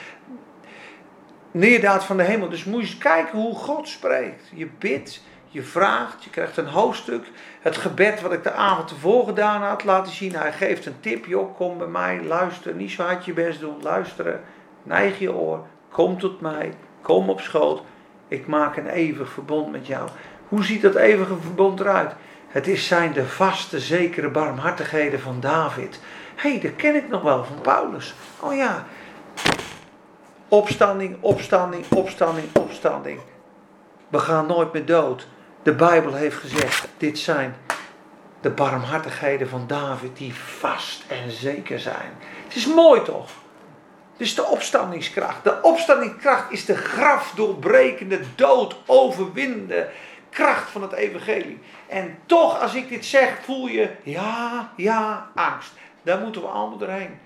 neerdaalt van de hemel. Dus moet je kijken hoe God spreekt. Je bidt, je vraagt, je krijgt een hoofdstuk. Het gebed wat ik de avond tevoren gedaan had laten zien. Hij geeft een tip, joh, kom bij mij, luister. Niet zo hard je best doen, luisteren. Neig je oor, kom tot mij, kom op schoot. Ik maak een eeuwig verbond met jou. Hoe ziet dat eeuwige verbond eruit? Het is zijn de vaste, zekere barmhartigheden van David. Hé, hey, dat ken ik nog wel van Paulus. Oh ja. Opstanding, opstanding, opstanding, opstanding. We gaan nooit meer dood. De Bijbel heeft gezegd, dit zijn de barmhartigheden van David die vast en zeker zijn. Het is mooi toch? Is de opstandingskracht. De opstandingskracht is de graf doorbrekende, dood overwinnende kracht van het evangelie. En toch, als ik dit zeg, voel je, ja, ja, angst. Daar moeten we allemaal doorheen.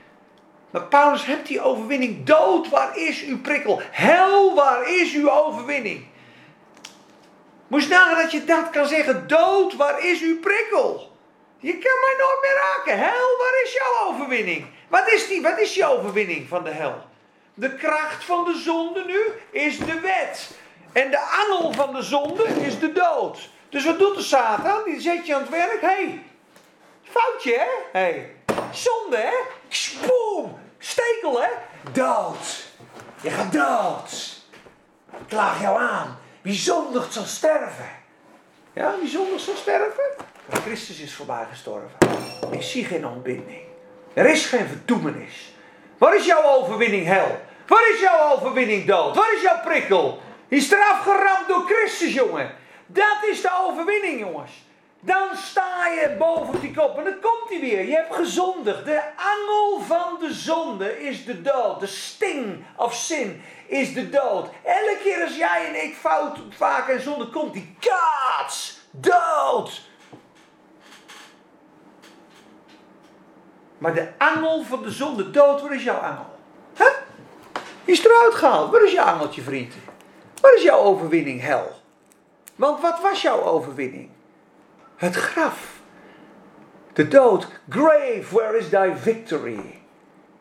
Maar Paulus hebt die overwinning. Dood, waar is uw prikkel? Hel, waar is uw overwinning? Moest nagaan dat je dat kan zeggen. Dood, waar is uw prikkel? Je kan mij nooit meer raken. Hel, waar is jouw overwinning? Wat is die? Wat is je overwinning van de hel? De kracht van de zonde nu is de wet. En de angel van de zonde is de dood. Dus wat doet de Satan? Die zet je aan het werk. Hé, hey, foutje hè? Hey. zonde hè? Boom, stekel hè? Dood. Je gaat dood. Ik klaag jou aan. Wie zondigt zal sterven. Ja, wie zondigt zal sterven? Christus is voorbij gestorven. Ik zie geen ontbinding. Er is geen verdoemenis. Waar is jouw overwinning hel? Waar is jouw overwinning dood? Waar is jouw prikkel? Die is eraf geramd door Christus, jongen. Dat is de overwinning, jongens. Dan sta je boven die kop en dan komt hij weer. Je hebt gezondigd. De angel van de zonde is de dood. De sting of sin is de dood. Elke keer als jij en ik fout vaak en zonde komt die kaats. Dood. Maar de angel van de zonde dood, waar is jouw angel? Huh? Die is eruit gehaald. Waar is jouw angeltje, vriend? Waar is jouw overwinning, hel? Want wat was jouw overwinning? Het graf. De dood. Grave, where is thy victory?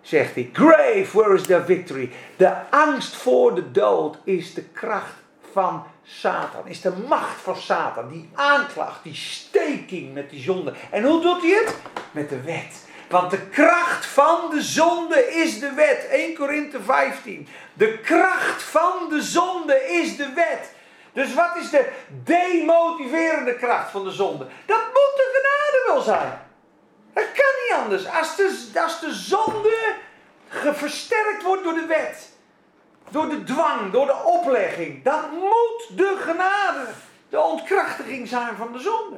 Zegt hij. Grave, where is thy victory? De angst voor de dood is de kracht van Satan. Is de macht van Satan. Die aanklacht, die steking met die zonde. En hoe doet hij het? Met de wet. Want de kracht van de zonde is de wet. 1 Korinthe 15. De kracht van de zonde is de wet. Dus wat is de demotiverende kracht van de zonde? Dat moet de genade wel zijn. Dat kan niet anders. Als de, als de zonde versterkt wordt door de wet, door de dwang, door de oplegging, dan moet de genade de ontkrachtiging zijn van de zonde.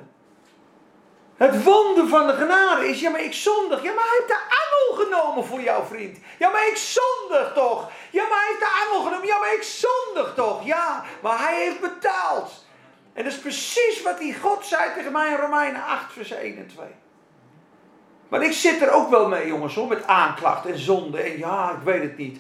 Het wonder van de genade is, ja maar ik zondig. Ja maar hij heeft de angel genomen voor jouw vriend. Ja maar ik zondig toch. Ja maar hij heeft de angel genomen. Ja maar ik zondig toch. Ja, maar hij heeft betaald. En dat is precies wat die God zei tegen mij in Romeinen 8 vers 1 en 2. Maar ik zit er ook wel mee jongens hoor, met aanklacht en zonde. En ja, ik weet het niet.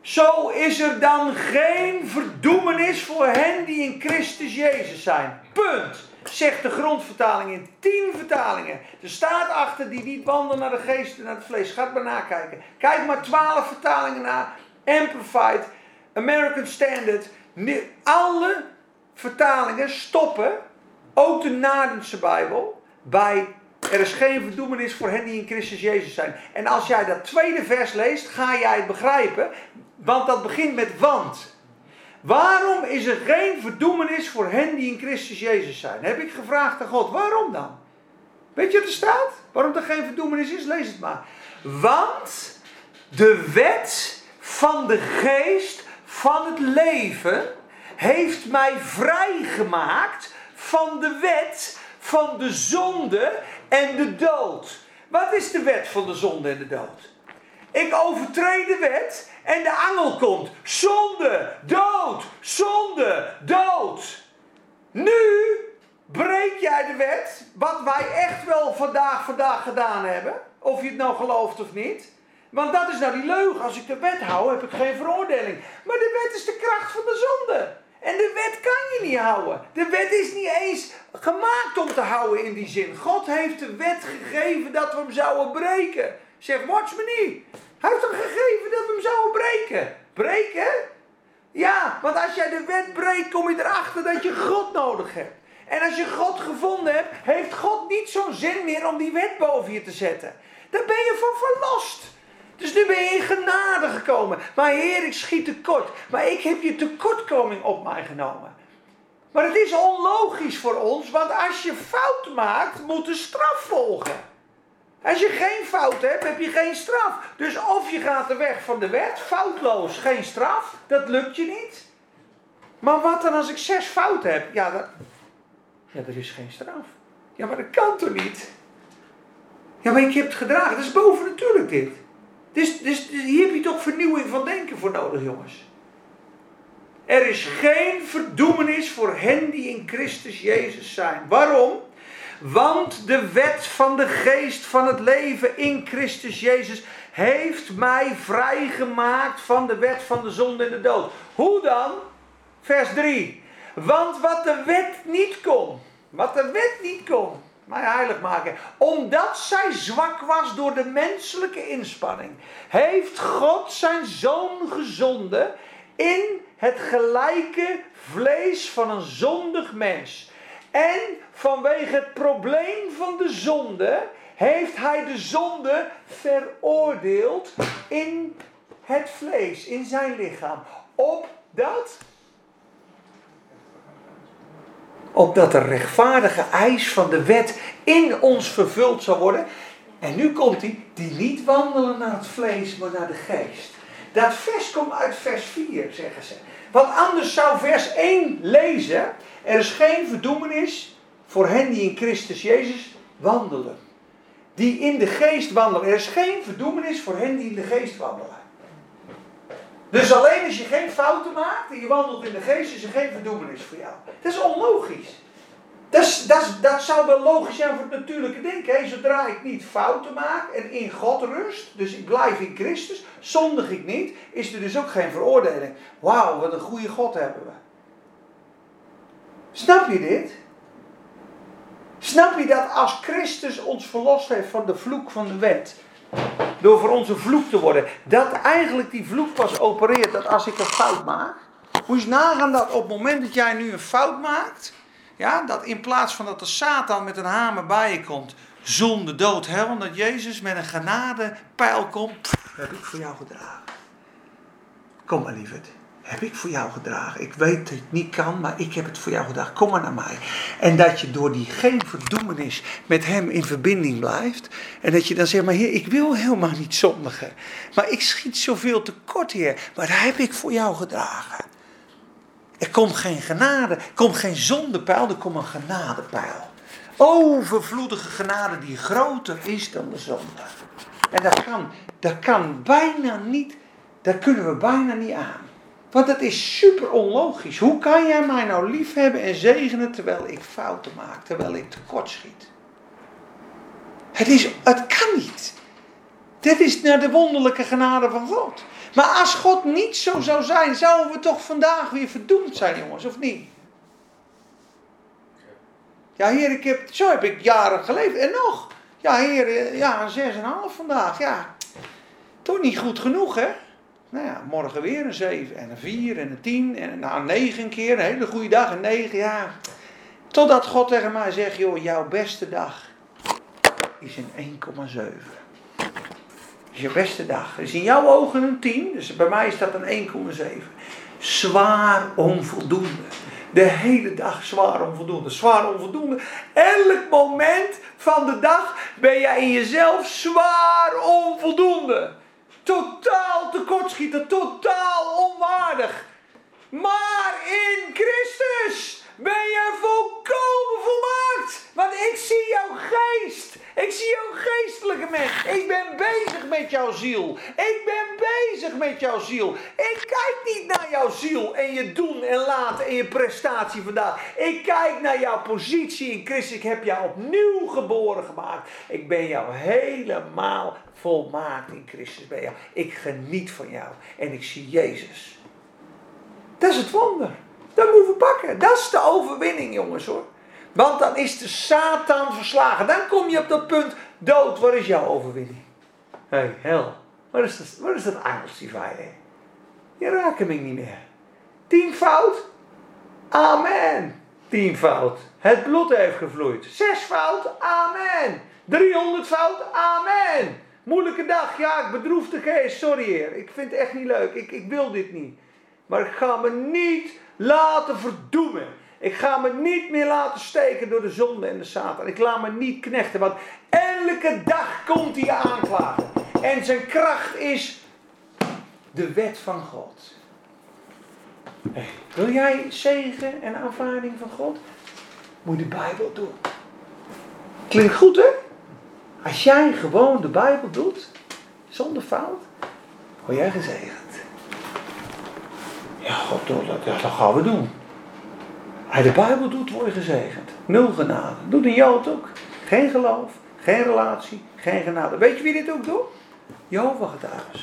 Zo is er dan geen verdoemenis voor hen die in Christus Jezus zijn. Punt zegt de grondvertaling in tien vertalingen. Er staat achter die niet wandelen naar de geest en naar het vlees. Ga het maar nakijken. Kijk maar twaalf vertalingen na. Amplified, American Standard. Alle vertalingen stoppen, ook de Nadense Bijbel, bij er is geen verdoemenis voor hen die in Christus Jezus zijn. En als jij dat tweede vers leest, ga jij het begrijpen. Want dat begint met want. Waarom is er geen verdoemenis voor hen die in Christus Jezus zijn? Heb ik gevraagd aan God, waarom dan? Weet je wat er staat? Waarom er geen verdoemenis is? Lees het maar. Want de wet van de geest van het leven heeft mij vrijgemaakt van de wet van de zonde en de dood. Wat is de wet van de zonde en de dood? Ik overtreed de wet en de angel komt. Zonde, dood, zonde, dood. Nu breek jij de wet, wat wij echt wel vandaag, vandaag gedaan hebben. Of je het nou gelooft of niet. Want dat is nou die leugen. Als ik de wet hou, heb ik geen veroordeling. Maar de wet is de kracht van de zonde. En de wet kan je niet houden. De wet is niet eens gemaakt om te houden in die zin. God heeft de wet gegeven dat we hem zouden breken. Zeg, watch me niet. Hij heeft hem gegeven dat we hem zouden breken. Breken? Ja, want als jij de wet breekt, kom je erachter dat je God nodig hebt. En als je God gevonden hebt, heeft God niet zo'n zin meer om die wet boven je te zetten. Daar ben je van verlost. Dus nu ben je in genade gekomen. Maar Heer, ik schiet tekort. Maar ik heb je tekortkoming op mij genomen. Maar het is onlogisch voor ons, want als je fout maakt, moet er straf volgen. Als je geen fout hebt, heb je geen straf. Dus of je gaat de weg van de wet, foutloos, geen straf, dat lukt je niet. Maar wat dan als ik zes fouten heb? Ja, ja, er is geen straf. Ja, maar dat kan toch niet? Ja, maar ik heb het gedragen. Dat is boven natuurlijk dit. Dus, dus, dus hier heb je toch vernieuwing van denken voor nodig, jongens. Er is geen verdoemenis voor hen die in Christus Jezus zijn. Waarom? Want de wet van de geest van het leven in Christus Jezus heeft mij vrijgemaakt van de wet van de zonde en de dood. Hoe dan? Vers 3. Want wat de wet niet kon, wat de wet niet kon, mij heilig maken, omdat zij zwak was door de menselijke inspanning, heeft God zijn zoon gezonden in het gelijke vlees van een zondig mens. En vanwege het probleem van de zonde heeft hij de zonde veroordeeld in het vlees, in zijn lichaam. Opdat, opdat de rechtvaardige eis van de wet in ons vervuld zou worden. En nu komt hij, die niet wandelen naar het vlees, maar naar de geest. Dat vers komt uit vers 4, zeggen ze. Want anders zou vers 1 lezen: Er is geen verdoemenis voor hen die in Christus Jezus wandelen. Die in de geest wandelen. Er is geen verdoemenis voor hen die in de geest wandelen. Dus alleen als je geen fouten maakt en je wandelt in de geest, is er geen verdoemenis voor jou. Dat is onlogisch. Dat, dat, is, dat zou wel logisch zijn voor het natuurlijke denken. Zodra ik niet fouten maak en in God rust, dus ik blijf in Christus, zondig ik niet, is er dus ook geen veroordeling. Wauw, wat een goede God hebben we. Snap je dit? Snap je dat als Christus ons verlost heeft van de vloek van de wet, door voor onze vloek te worden, dat eigenlijk die vloek pas opereert dat als ik een fout maak, moet je nagaan dat op het moment dat jij nu een fout maakt, ja, dat in plaats van dat de Satan met een hamer bij je komt, zonde, dood, hel, dat Jezus met een genadepijl komt, heb ik voor jou gedragen. Kom maar lieverd, heb ik voor jou gedragen. Ik weet dat het niet kan, maar ik heb het voor jou gedragen. Kom maar naar mij. En dat je door die geen verdoemenis met hem in verbinding blijft. En dat je dan zegt, maar heer, ik wil helemaal niet zondigen. Maar ik schiet zoveel tekort, heer. Maar dat heb ik voor jou gedragen. Er komt geen genade, er komt geen zondepijl, er komt een genadepijl. Overvloedige genade die groter is dan de zonde. En dat kan, dat kan bijna niet, dat kunnen we bijna niet aan. Want het is super onlogisch. Hoe kan jij mij nou lief hebben en zegenen terwijl ik fouten maak, terwijl ik tekort schiet? Het, is, het kan niet. Dit is naar de wonderlijke genade van God. Maar als God niet zo zou zijn, zouden we toch vandaag weer verdoemd zijn, jongens, of niet? Ja, heer, ik heb, zo heb ik jaren geleefd. En nog. Ja, heer, ja, een 6,5 vandaag. Ja, toch niet goed genoeg, hè? Nou ja, morgen weer een 7 en een 4 en een 10 en nou, een 9 keer. Een hele goede dag, een 9, ja. Totdat God tegen mij zegt, joh, jouw beste dag is een 1,7 is je beste dag. is in jouw ogen een 10, dus bij mij is dat een 1,7. Zwaar onvoldoende. De hele dag zwaar onvoldoende. Zwaar onvoldoende. Elk moment van de dag ben jij in jezelf zwaar onvoldoende. Totaal tekortschieten, totaal onwaardig. Maar in Christus ben je volkomen volmaakt. Want ik zie jouw geest. Ik zie jouw Ik ben bezig met jouw ziel. Ik ben bezig met jouw ziel. Ik kijk niet naar jouw ziel en je doen en laten en je prestatie vandaag. Ik kijk naar jouw positie in Christus. Ik heb jou opnieuw geboren gemaakt. Ik ben jou helemaal volmaakt in Christus bij jou. Ik geniet van jou en ik zie Jezus. Dat is het wonder. Dat moeten we pakken. Dat is de overwinning, jongens hoor. Want dan is de Satan verslagen. Dan kom je op dat punt, dood, waar is jouw overwinning? Hé, hey, hel, waar is, dat, waar is dat van je? Raakt hem niet meer. Tien fout? Amen. Tien fout. Het bloed heeft gevloeid. Zes fout? Amen. 300 fout? Amen. Moeilijke dag, ja, ik bedroef de geest, sorry heer. Ik vind het echt niet leuk, ik, ik wil dit niet. Maar ik ga me niet laten verdoemen. Ik ga me niet meer laten steken door de zonde en de Satan. Ik laat me niet knechten, want elke dag komt hij aanklagen. En zijn kracht is de wet van God. Wil jij zegen en aanvaarding van God? Moet je de Bijbel doen. Klinkt goed, hè? Als jij gewoon de Bijbel doet, zonder fout, word jij gezegend. Ja, God, dat, dat gaan we doen. Je de Bijbel doet, word je gezegend. Nul genade. Doet een Jood ook. Geen geloof, geen relatie, geen genade. Weet je wie dit ook doet? Jehovah getuigen.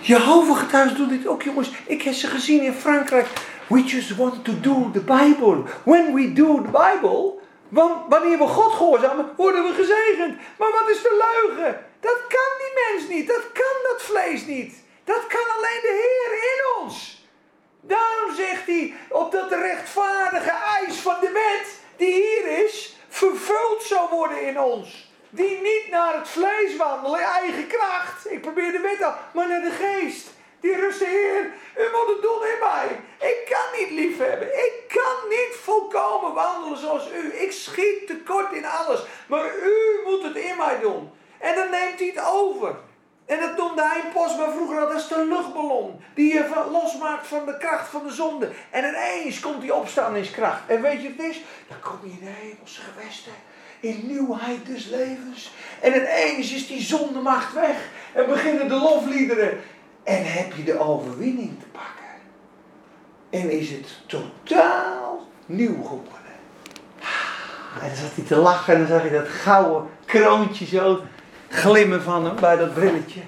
Jehovah getuigen doet dit ook, jongens. Ik heb ze gezien in Frankrijk. We just want to do the Bible. When we do the Bible, want wanneer we God gehoorzamen, worden we gezegend. Maar wat is de leugen? Dat kan die mens niet. Dat kan dat vlees niet. Dat kan alleen de Heer in ons. Daarom zegt hij, opdat de rechtvaardige eis van de wet, die hier is, vervuld zou worden in ons. Die niet naar het vlees wandelen, eigen kracht. Ik probeer de wet al, maar naar de geest. Die rust de Heer, u moet het doen in mij. Ik kan niet lief hebben. Ik kan niet volkomen wandelen zoals u. Ik schiet tekort in alles. Maar u moet het in mij doen. En dan neemt hij het over. En dat noemde hij post, maar vroeger al, dat is de luchtballon. Die je losmaakt van de kracht van de zonde. En ineens komt die opstandingskracht. En weet je wat het is? Dan kom je in de hemelse gewesten. In nieuwheid des levens. En ineens is die zondemacht weg. En beginnen de lofliederen. En heb je de overwinning te pakken. En is het totaal nieuw geworden. En dan zat hij te lachen en dan zag je dat gouden kroontje zo glimmen van hem bij dat brilletje.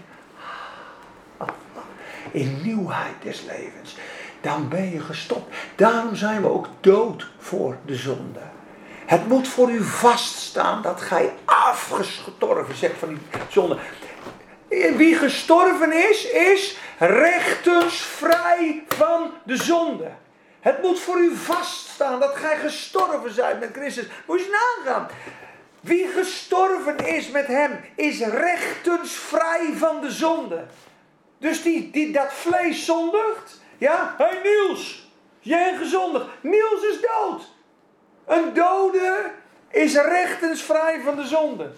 In nieuwheid des levens. Dan ben je gestopt. Daarom zijn we ook dood voor de zonde. Het moet voor u vaststaan dat gij afgestorven zegt van die zonde. Wie gestorven is, is rechtens vrij van de zonde. Het moet voor u vaststaan dat gij gestorven zijt met Christus. Moet je nagaan. Wie gestorven is met hem, is rechtens vrij van de zonde. Dus die, die dat vlees zondigt. Ja, hey Niels, jij gezondigd. Niels is dood. Een dode is rechtens vrij van de zonde.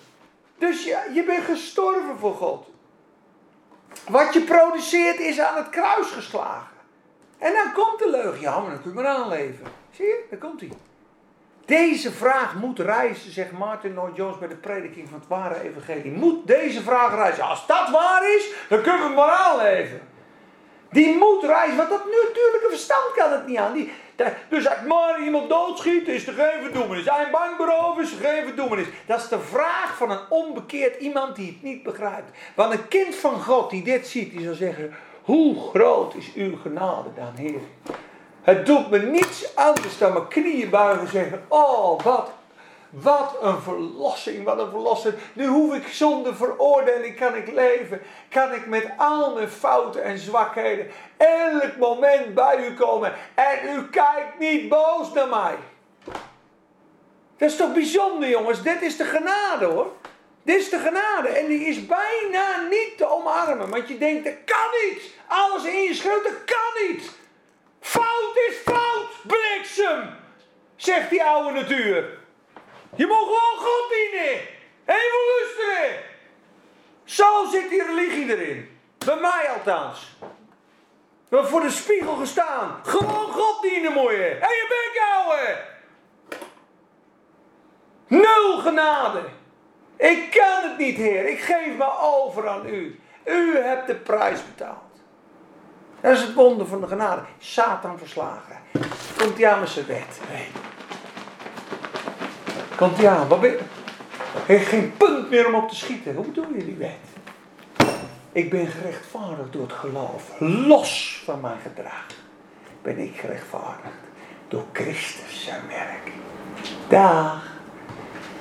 Dus ja, je bent gestorven voor God. Wat je produceert is aan het kruis geslagen. En dan komt de leugen. Ja, maar dan kun je maar aanleven. Zie je? Daar komt hij. Deze vraag moet reizen, zegt Martin Lloyd Jones bij de prediking van het ware evangelie. Moet deze vraag reizen. Als dat waar is, dan kunnen we het maar aanleven. Die moet reizen, want dat natuurlijke verstand kan het niet aan. Die, dus als maar iemand doodschiet, is er geen verdoemenis. Een bankberoven is er geen verdoemenis. Dat is de vraag van een onbekeerd iemand die het niet begrijpt. Want een kind van God die dit ziet, die zal zeggen... Hoe groot is uw genade dan, Heer? Het doet me niets anders dan mijn knieën buigen en zeggen: Oh, wat, wat een verlossing, wat een verlossing. Nu hoef ik zonder veroordeling, kan ik leven. Kan ik met al mijn fouten en zwakheden elk moment bij u komen. En u kijkt niet boos naar mij. Dat is toch bijzonder, jongens? Dit is de genade hoor. Dit is de genade. En die is bijna niet te omarmen. Want je denkt, dat kan niet. Alles in je schuld, dat kan niet. Fout is fout, bliksem, zegt die oude natuur. Je moet gewoon God dienen. Even luisteren. Zo zit die religie erin. Bij mij althans. We hebben voor de spiegel gestaan. Gewoon God dienen moet je. En je bek houden. Nul genade. Ik kan het niet, Heer. Ik geef me over aan u. U hebt de prijs betaald. Dat is het wonder van de genade. Satan verslagen. Komt hij aan met zijn wet. Nee. Komt hij aan. Wat ben Heeft geen punt meer om op te schieten. Hoe bedoel je die wet? Ik ben gerechtvaardigd door het geloof. Los van mijn gedrag ben ik gerechtvaardigd. Door Christus zijn werk. Daar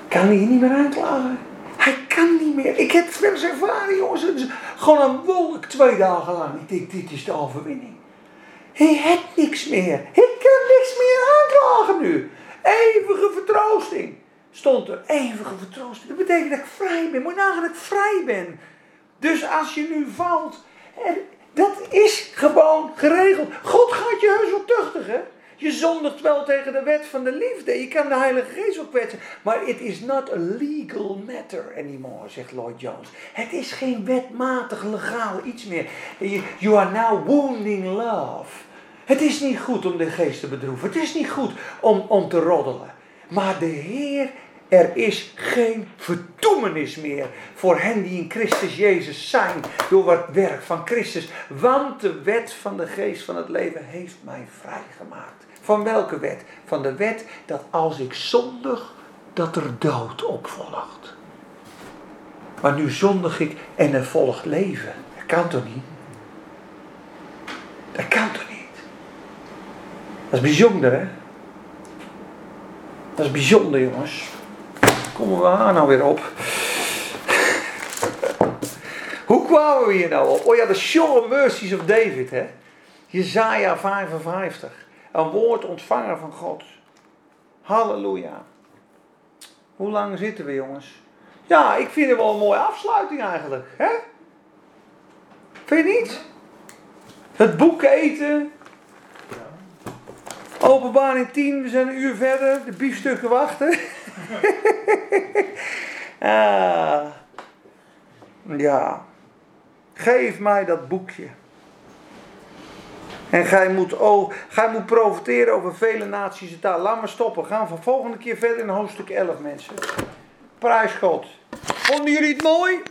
kan hij niet meer aanklagen. Hij kan niet meer. Ik heb het wel eens ervaren, jongens. Is gewoon een wolk twee dagen lang. Ik denk, dit is de overwinning. Hij heeft niks meer. Ik kan niks meer aanklagen nu. Eeuwige vertroosting. Stond er, eeuwige vertroosting. Dat betekent dat ik vrij ben. Moet nagaan dat ik vrij ben. Dus als je nu valt, dat is gewoon geregeld. God gaat je heus wel tuchtigen. Je zondigt wel tegen de wet van de liefde. Je kan de Heilige Geest ook kwetsen. Maar it is not a legal matter anymore, zegt Lloyd Jones. Het is geen wetmatig legaal iets meer. You are now wounding love. Het is niet goed om de geest te bedroeven. Het is niet goed om, om te roddelen. Maar de Heer, er is geen verdoemenis meer voor hen die in Christus Jezus zijn door het werk van Christus. Want de wet van de geest van het leven heeft mij vrijgemaakt. Van welke wet? Van de wet dat als ik zondig, dat er dood opvolgt. Maar nu zondig ik en er volgt leven. Dat kan toch niet? Dat kan toch niet? Dat is bijzonder, hè? Dat is bijzonder, jongens. Komen we aan nou weer op? Hoe kwamen we hier nou op? Oh ja, de sure mercies of David, hè? Jezaja 55. Een woord ontvangen van God. Halleluja. Hoe lang zitten we, jongens? Ja, ik vind het wel een mooie afsluiting eigenlijk. Hè? Vind je niet? Het boek eten. Openbaring 10, we zijn een uur verder. De biefstukken wachten. ah. Ja. Geef mij dat boekje. En gij moet, oh, gij moet profiteren over vele naties en taal. Laat maar stoppen. Gaan van volgende keer verder in hoofdstuk 11, mensen. Prijs God. Vonden jullie het mooi?